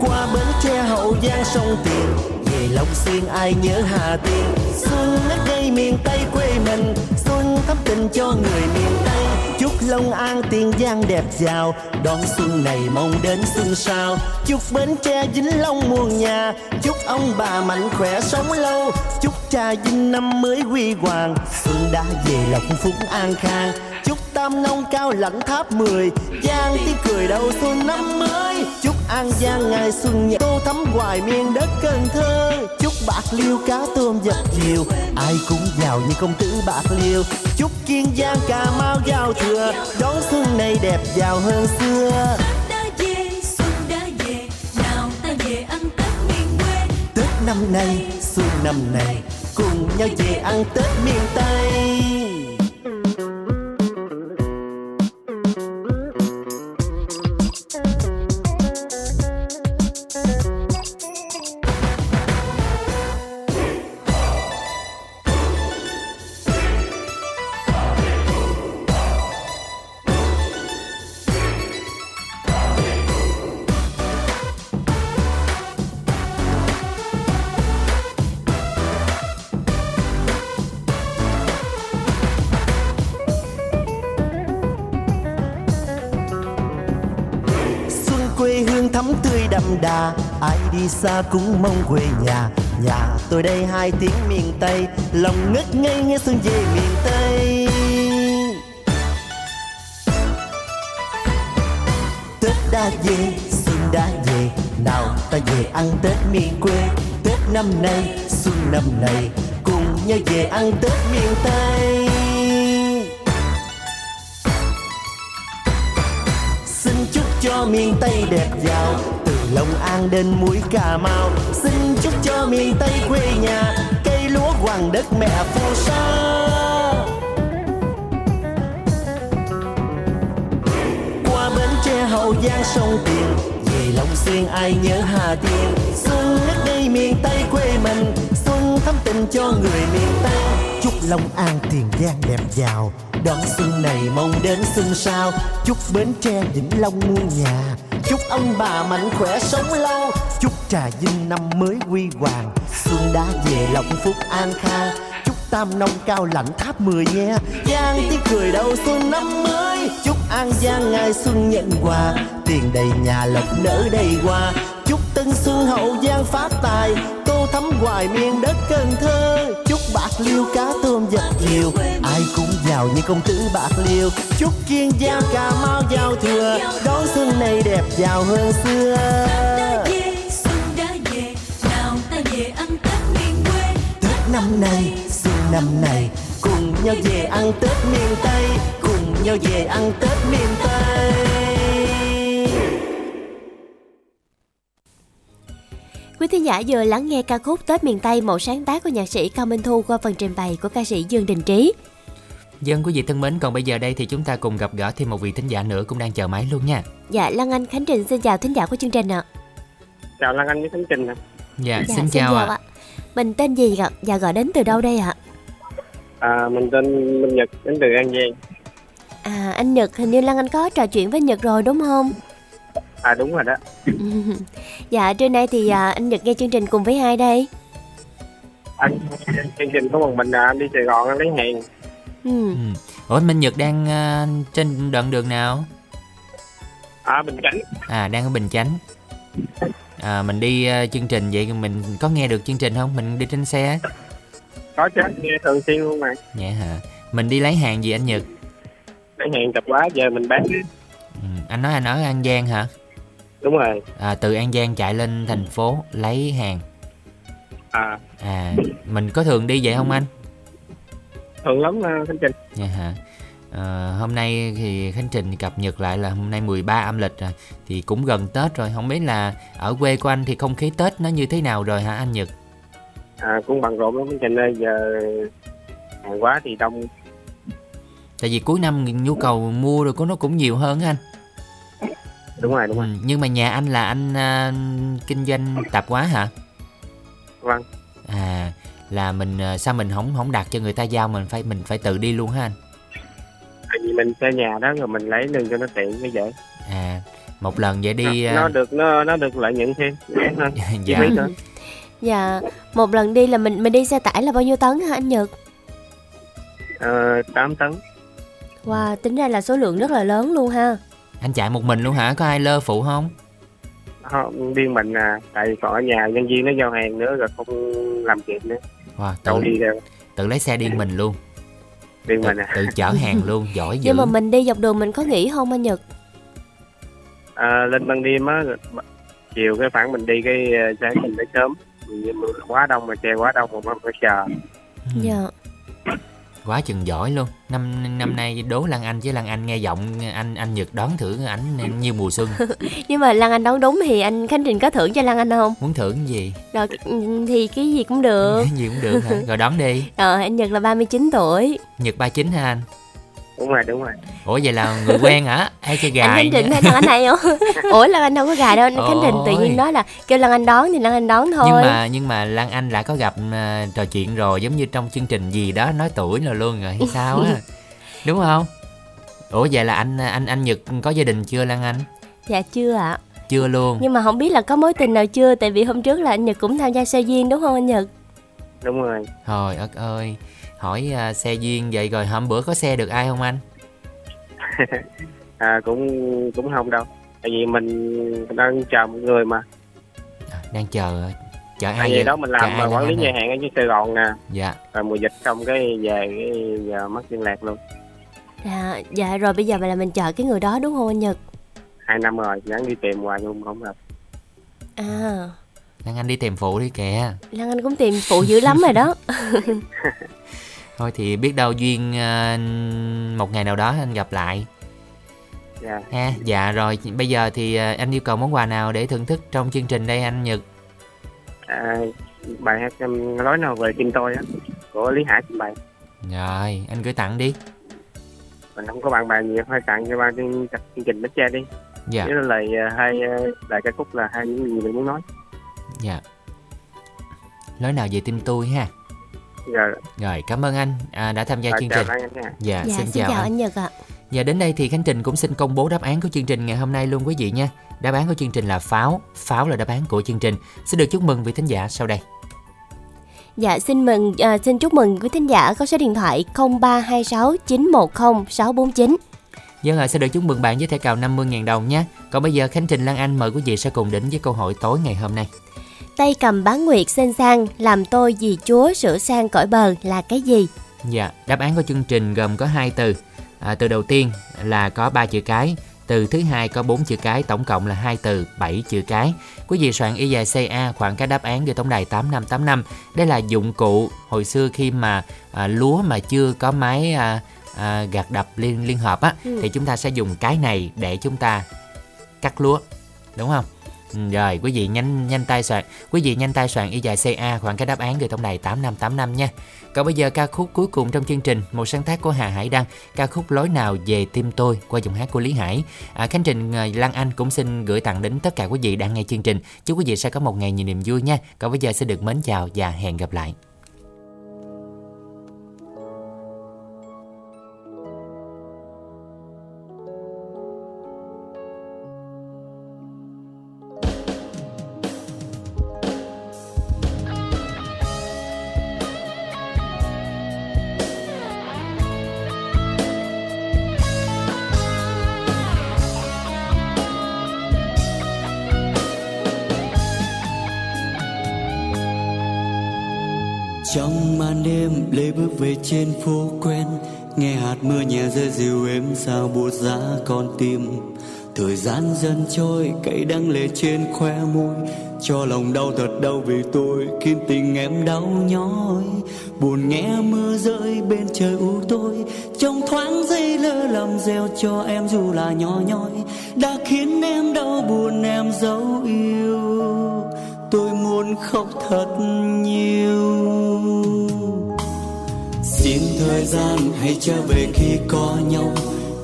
Speaker 6: Qua bến tre hậu giang sông tiền, Về Long Xuyên ai nhớ Hà Tiên. Xuân ngất ngây miền Tây quê mình, Xuân thắm tình cho người miền Tây. Long An, Tiền Giang đẹp giàu. Đón xuân này mong đến xuân sau. Chúc Bến Tre Vĩnh Long muôn nhà. Chúc ông bà mạnh khỏe sống lâu. Chúc cha Vinh năm mới huy hoàng. Xuân đã về lộc phúc an khang. Chúc Tam Nông cao lãnh tháp 10 Giang tiếng cười đầu xuân năm mới. Chúc An Giang ngày xuân nhạc Tô thắm hoài miền đất Cần Thơ. Chúc Bạc Liêu cá tôm dập dìu Ai cũng giàu như công tử Bạc Liêu. Chúc Kiên Giang Cà Mau giao thừa. Đón xuân này đẹp giàu hơn xưa.
Speaker 8: Đã về xuân đã về nào ta về ăn tết miền quê.
Speaker 6: Tết năm nay, xuân năm nay Cùng nhau về ăn Tết miền Tây đậm đà, ai đi xa cũng mong quê nhà. Nhà tôi đây hai tiếng miền tây, lòng ngất ngây nghe xuân về miền tây. Tết đã về, xuân đã về, nào ta về ăn tết miền quê. Tết năm nay, xuân năm nay cùng nhau về ăn tết miền tây. Cho miền tây đẹp giàu từ long an đến mũi cà mau, xin chúc cho miền tây quê nhà. Cây lúa hoàng đất mẹ phù sa. Qua bến tre hậu giang sông tiền, về long xuyên ai nhớ hà tiên. Xuân ngất đây miền tây quê mình, xuân thắm tình cho người miền tây long an tiền giang đẹp giàu. Đón xuân này mong đến xuân sau. Chúc bến tre vĩnh long muôn nhà. Chúc ông bà mạnh khỏe sống lâu. Chúc trà vinh năm mới huy hoàng. Xuân đã về lộc phúc an khang chúc tam nông cao lãnh tháp mười nhé. giang tiếng cười đầu xuân năm mới. Chúc an giang ngày xuân nhận quà tiền đầy nhà lộc nở đầy hoa. Chúc tân xuân hậu giang phát tài tô thắm hoài miền đất cần thơ. Chúc bạc liêu cá tôm dập nhiều ai cũng giàu như công tử bạc liêu. Chúc kiên giang cà mau giao thừa đón xuân này đẹp giàu hơn xưa.
Speaker 8: Xuân đã về nào ta về ăn tết miền quê
Speaker 6: Tết năm nay, xuân năm nay Cùng nhau về ăn Tết miền Tây Cùng nhau về ăn Tết miền Tây.
Speaker 3: Quý thính giả vừa lắng nghe ca khúc Tết miền Tây một sáng tác của nhạc sĩ Cao Minh Thu qua phần trình bày của ca sĩ Dương Đình Trí.
Speaker 2: Dân quý vị thân mến, còn bây giờ đây thì chúng ta cùng gặp gỡ thêm một vị thính giả nữa cũng đang chờ máy luôn nha.
Speaker 3: Dạ, Lan Anh Khánh Trình xin chào thính giả của chương trình ạ.
Speaker 18: chào Lan Anh với Khánh Trình ạ.
Speaker 2: Dạ,
Speaker 3: Dạ,
Speaker 2: xin chào ạ.
Speaker 3: Mình tên gì ạ? Và gọi đến từ đâu đây ạ?
Speaker 18: À, mình tên Minh Nhật đến từ An Giang.
Speaker 3: À, anh Nhật, hình như Lan Anh có trò chuyện với Nhật rồi đúng không?
Speaker 18: À đúng rồi đó. [laughs]
Speaker 3: dạ, trưa nay thì à, anh Nhật nghe chương trình cùng với ai đây?
Speaker 18: Anh chương trình có một mình à, anh đi Sài Gòn anh lấy hàng.
Speaker 3: Ừ.
Speaker 2: Ủa Minh Nhật đang ờ, trên đoạn đường nào?
Speaker 18: À Bình Chánh.
Speaker 2: À đang ở Bình Chánh. À, mình đi ờ, chương trình vậy mình có nghe được chương trình không? Mình đi trên xe.
Speaker 18: Có chứ nghe thường xuyên luôn mà.
Speaker 2: Dạ hả? Mình đi lấy hàng gì anh Nhật?
Speaker 18: Lấy hàng tập quá giờ mình bán.
Speaker 2: Ừ, anh nói anh ở An Giang hả?
Speaker 18: Đúng rồi.
Speaker 2: À, từ An Giang chạy lên thành phố lấy hàng.
Speaker 18: À
Speaker 2: À, mình có thường đi vậy không anh?
Speaker 18: thường lắm à, Khánh Trình.
Speaker 2: Dạ hả? Ờ, hôm nay thì Khánh Trình cập nhật lại là hôm nay 13 âm lịch rồi Thì cũng gần Tết rồi Không biết là ở quê của anh thì không khí Tết nó như thế nào rồi hả anh Nhật?
Speaker 18: À cũng bận rộn lắm Khánh Trình ơi giờ hàng quá thì đông.
Speaker 2: Tại vì cuối năm nhu cầu mua rồi của nó cũng nhiều hơn anh
Speaker 18: Đúng rồi đúng rồi.
Speaker 2: Ừ, Nhưng mà nhà anh là anh à, kinh doanh tạp hóa hả?
Speaker 18: Vâng.
Speaker 2: À là mình à, sao mình không không đặt cho người ta giao mình phải mình phải tự đi luôn hả anh?
Speaker 18: Tại vì mình thuê nhà đó rồi mình lấy lương cho nó tiện cái dễ.
Speaker 2: À một lần vậy đi
Speaker 18: nó, nó
Speaker 2: à,
Speaker 18: được nó nó được lợi nhuận thêm dễ [laughs] hơn.
Speaker 2: Dạ.
Speaker 18: Phí nữa. [laughs]
Speaker 3: Dạ, một lần đi là mình mình đi xe tải là bao nhiêu tấn hả anh Nhật?
Speaker 18: Ờ, 8 tấn.
Speaker 3: Wow, tính ra là số lượng rất là lớn luôn ha.
Speaker 2: Anh chạy một mình luôn hả? Có ai lơ phụ không?
Speaker 18: Không, riêng mình à tại vì còn ở nhà nhân viên nó giao hàng nữa rồi không làm kịp nữa
Speaker 2: Wow,
Speaker 18: đâu
Speaker 2: tự
Speaker 18: đi đâu
Speaker 2: tự lấy xe đi mình luôn.
Speaker 18: riêng
Speaker 2: Tự,
Speaker 18: mình à
Speaker 2: tự chở hàng [laughs] luôn, giỏi dữ.
Speaker 3: Nhưng mà mình đi dọc đường mình có nghỉ không anh Nhật?
Speaker 18: à, lên ban đêm á chiều cái khoảng mình đi cái ờ, sáng mình tới sớm nhưng mà quá đông mà xe quá đông mà mình phải chờ
Speaker 3: Dạ.
Speaker 2: Quá chừng giỏi luôn. Năm năm nay đố Lan Anh chứ Lan Anh nghe giọng anh anh Nhật đón thưởng ảnh như mùa xuân. [laughs]
Speaker 3: Nhưng mà Lan Anh đoán đúng thì anh Khánh Trình có thưởng cho Lan Anh không?
Speaker 2: Muốn thưởng gì?
Speaker 3: Rồi thì cái gì cũng được. [laughs]
Speaker 2: gì cũng được hả? Rồi đón đi.
Speaker 3: Rồi anh Nhật là 39 tuổi.
Speaker 2: Nhật 39 hả anh?
Speaker 18: Đúng rồi đúng rồi
Speaker 2: Ủa vậy là người quen hả? Ai chơi gài?
Speaker 3: anh Khánh Trình
Speaker 2: nhỉ?
Speaker 3: hay Lan Anh này không? [laughs] Ủa Lan Anh đâu có gài đâu. Anh Khánh Trình tự nhiên nói là kêu Lan Anh đón thì Lan Anh đón thôi.
Speaker 2: nhưng mà nhưng mà Lan Anh đã có gặp à, trò chuyện rồi giống như trong chương trình gì đó nói tuổi rồi luôn rồi hay sao á [laughs] đúng không ủa vậy là anh anh anh Nhật có gia đình chưa Lan Anh
Speaker 3: Dạ chưa ạ.
Speaker 2: chưa luôn
Speaker 3: Nhưng mà không biết là có mối tình nào chưa Tại vì hôm trước là anh Nhật cũng tham gia xe duyên đúng không anh Nhật?
Speaker 18: đúng rồi
Speaker 2: Trời đất ơi hỏi à, xe duyên vậy rồi hôm bữa có xe được ai không anh? [laughs]
Speaker 18: À cũng cũng không đâu. Tại vì mình đang chờ một người mà.
Speaker 2: Đang chờ chờ ai vậy?
Speaker 18: đó mình làm mà quản lý nhà hàng ở dưới Sài Gòn nè.
Speaker 2: Dạ.
Speaker 18: Rồi mùa dịch xong cái về cái giờ mất liên lạc luôn.
Speaker 3: Dạ, dạ rồi bây giờ là mình chờ cái người đó đúng không anh Nhật?
Speaker 18: hai năm rồi gắng đi tìm hoài nhưng không gặp.
Speaker 3: À,
Speaker 2: Lan Anh đi tìm phụ đi kìa.
Speaker 3: Lan Anh cũng tìm phụ dữ lắm rồi đó. [laughs] [laughs]
Speaker 2: Thôi thì biết đâu duyên ờ, một ngày nào đó anh gặp lại.
Speaker 18: Dạ.
Speaker 2: Ha Dạ rồi. Bây giờ thì ờ, anh yêu cầu món quà nào để thưởng thức trong chương trình đây anh Nhật?
Speaker 18: À, bài hát nói nào về tim tôi á của Lý Hải trình bày
Speaker 2: Rồi anh gửi tặng đi.
Speaker 18: Mình không có bạn bè nhiều thôi tặng cho ba chương trình bích tre đi.
Speaker 2: Dạ.
Speaker 18: Với lời ờ, hai lời ca khúc là hai những gì mình muốn nói.
Speaker 2: Dạ. Nói nào về tim tôi ha
Speaker 18: rồi
Speaker 2: Rồi cảm ơn anh à, đã tham gia
Speaker 18: Rồi,
Speaker 2: chương
Speaker 18: chào
Speaker 2: trình
Speaker 18: anh nha.
Speaker 2: Dạ,
Speaker 3: dạ,
Speaker 2: xin,
Speaker 3: xin chào, anh Nhật ạ.
Speaker 2: Và đến đây thì Khánh Trình cũng xin công bố đáp án của chương trình ngày hôm nay luôn quý vị nha. Đáp án của chương trình là pháo, pháo là đáp án của chương trình. Xin được chúc mừng vị thính giả sau đây.
Speaker 3: Dạ xin mừng à, xin chúc mừng quý thính giả có số điện thoại 0326 910 649.
Speaker 2: Dân ạ, sẽ được chúc mừng bạn với thẻ cào 50.000 đồng nhé. Còn bây giờ Khánh Trình Lan Anh mời quý vị sẽ cùng đến với câu hỏi tối ngày hôm nay.
Speaker 3: Tay cầm bán nguyệt xên sang làm tôi vì Chúa sửa sang cõi bờ là cái gì?
Speaker 2: Dạ, đáp án của chương trình gồm có hai từ. À, từ đầu tiên là có 3 chữ cái, từ thứ hai có 4 chữ cái, tổng cộng là hai từ 7 chữ cái. Quý vị soạn y dài CA khoảng các đáp án gửi tổng đài 8585. Đây là dụng cụ hồi xưa khi mà à, lúa mà chưa có máy à, à, gạt đập liên liên hợp á
Speaker 19: Ừ.
Speaker 2: thì chúng ta sẽ dùng cái này để chúng ta cắt lúa. Đúng không? Ừ, rồi, quý vị nhanh nhanh tay soạn, quý vị nhanh tay soạn y dài CA khoảng cái đáp án gửi tổng đài 8585 nha. Còn bây giờ ca khúc cuối cùng trong chương trình, một sáng tác của Hà Hải Đăng, ca khúc Lối nào về tim tôi qua giọng hát của Lý Hải. À, Khánh Trình ờ, Lan Anh cũng xin gửi tặng đến tất cả quý vị đang nghe chương trình. Chúc quý vị sẽ có một ngày nhiều niềm vui nha. Còn bây giờ sẽ được mến chào và hẹn gặp lại.
Speaker 13: Con tim. Thời gian dần trôi, cay đắng lệ trên khoe môi. Cho lòng đau thật đau vì tôi, Khiến tình em đau nhói. Buồn nghe mưa rơi bên trời u tối Trong thoáng giây lơ lầm gieo cho em dù là nhỏ nhói. Đã khiến em đau buồn, em dấu yêu. Tôi muốn khóc thật nhiều. Xin thời gian hãy trở về khi có nhau.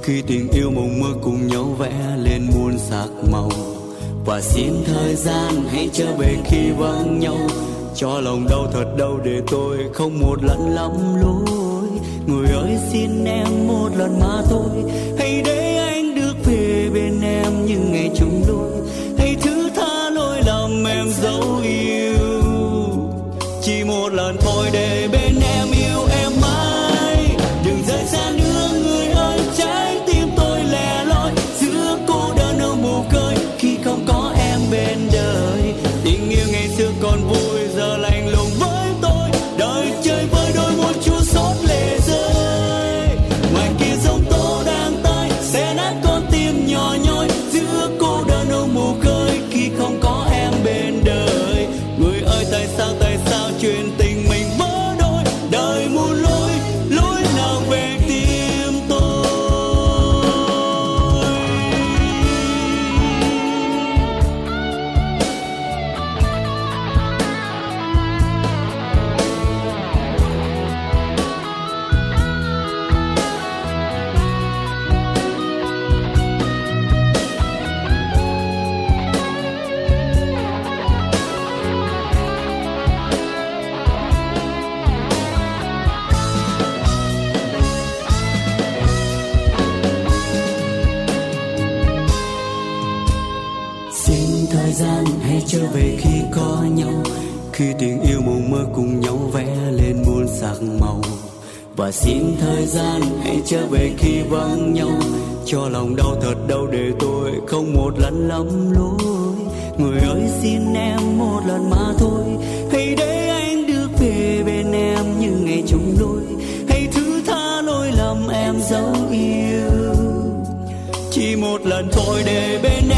Speaker 13: Khi tình yêu mộng mơ cùng nhau vẽ lên muôn sắc màu Và xin thời gian hãy trở về khi vắng nhau. Cho lòng đau thật đau để tôi không một lần lắm lối. Người ơi xin em một lần mà thôi. Hãy để anh được về bên em những ngày chung đôi. Hãy thứ tha lỗi lầm em dấu yêu. Chỉ một lần thôi để và xin thời gian, hãy trở về khi vắng nhau. Cho lòng đau thật đau để tôi
Speaker 5: không một lần lắm lối. Người ơi, xin em một lần mà thôi. Hãy để anh được về bên em như ngày chúng đôi. Hãy thứ tha lỗi lầm em dấu yêu. Chỉ một lần thôi để bên em.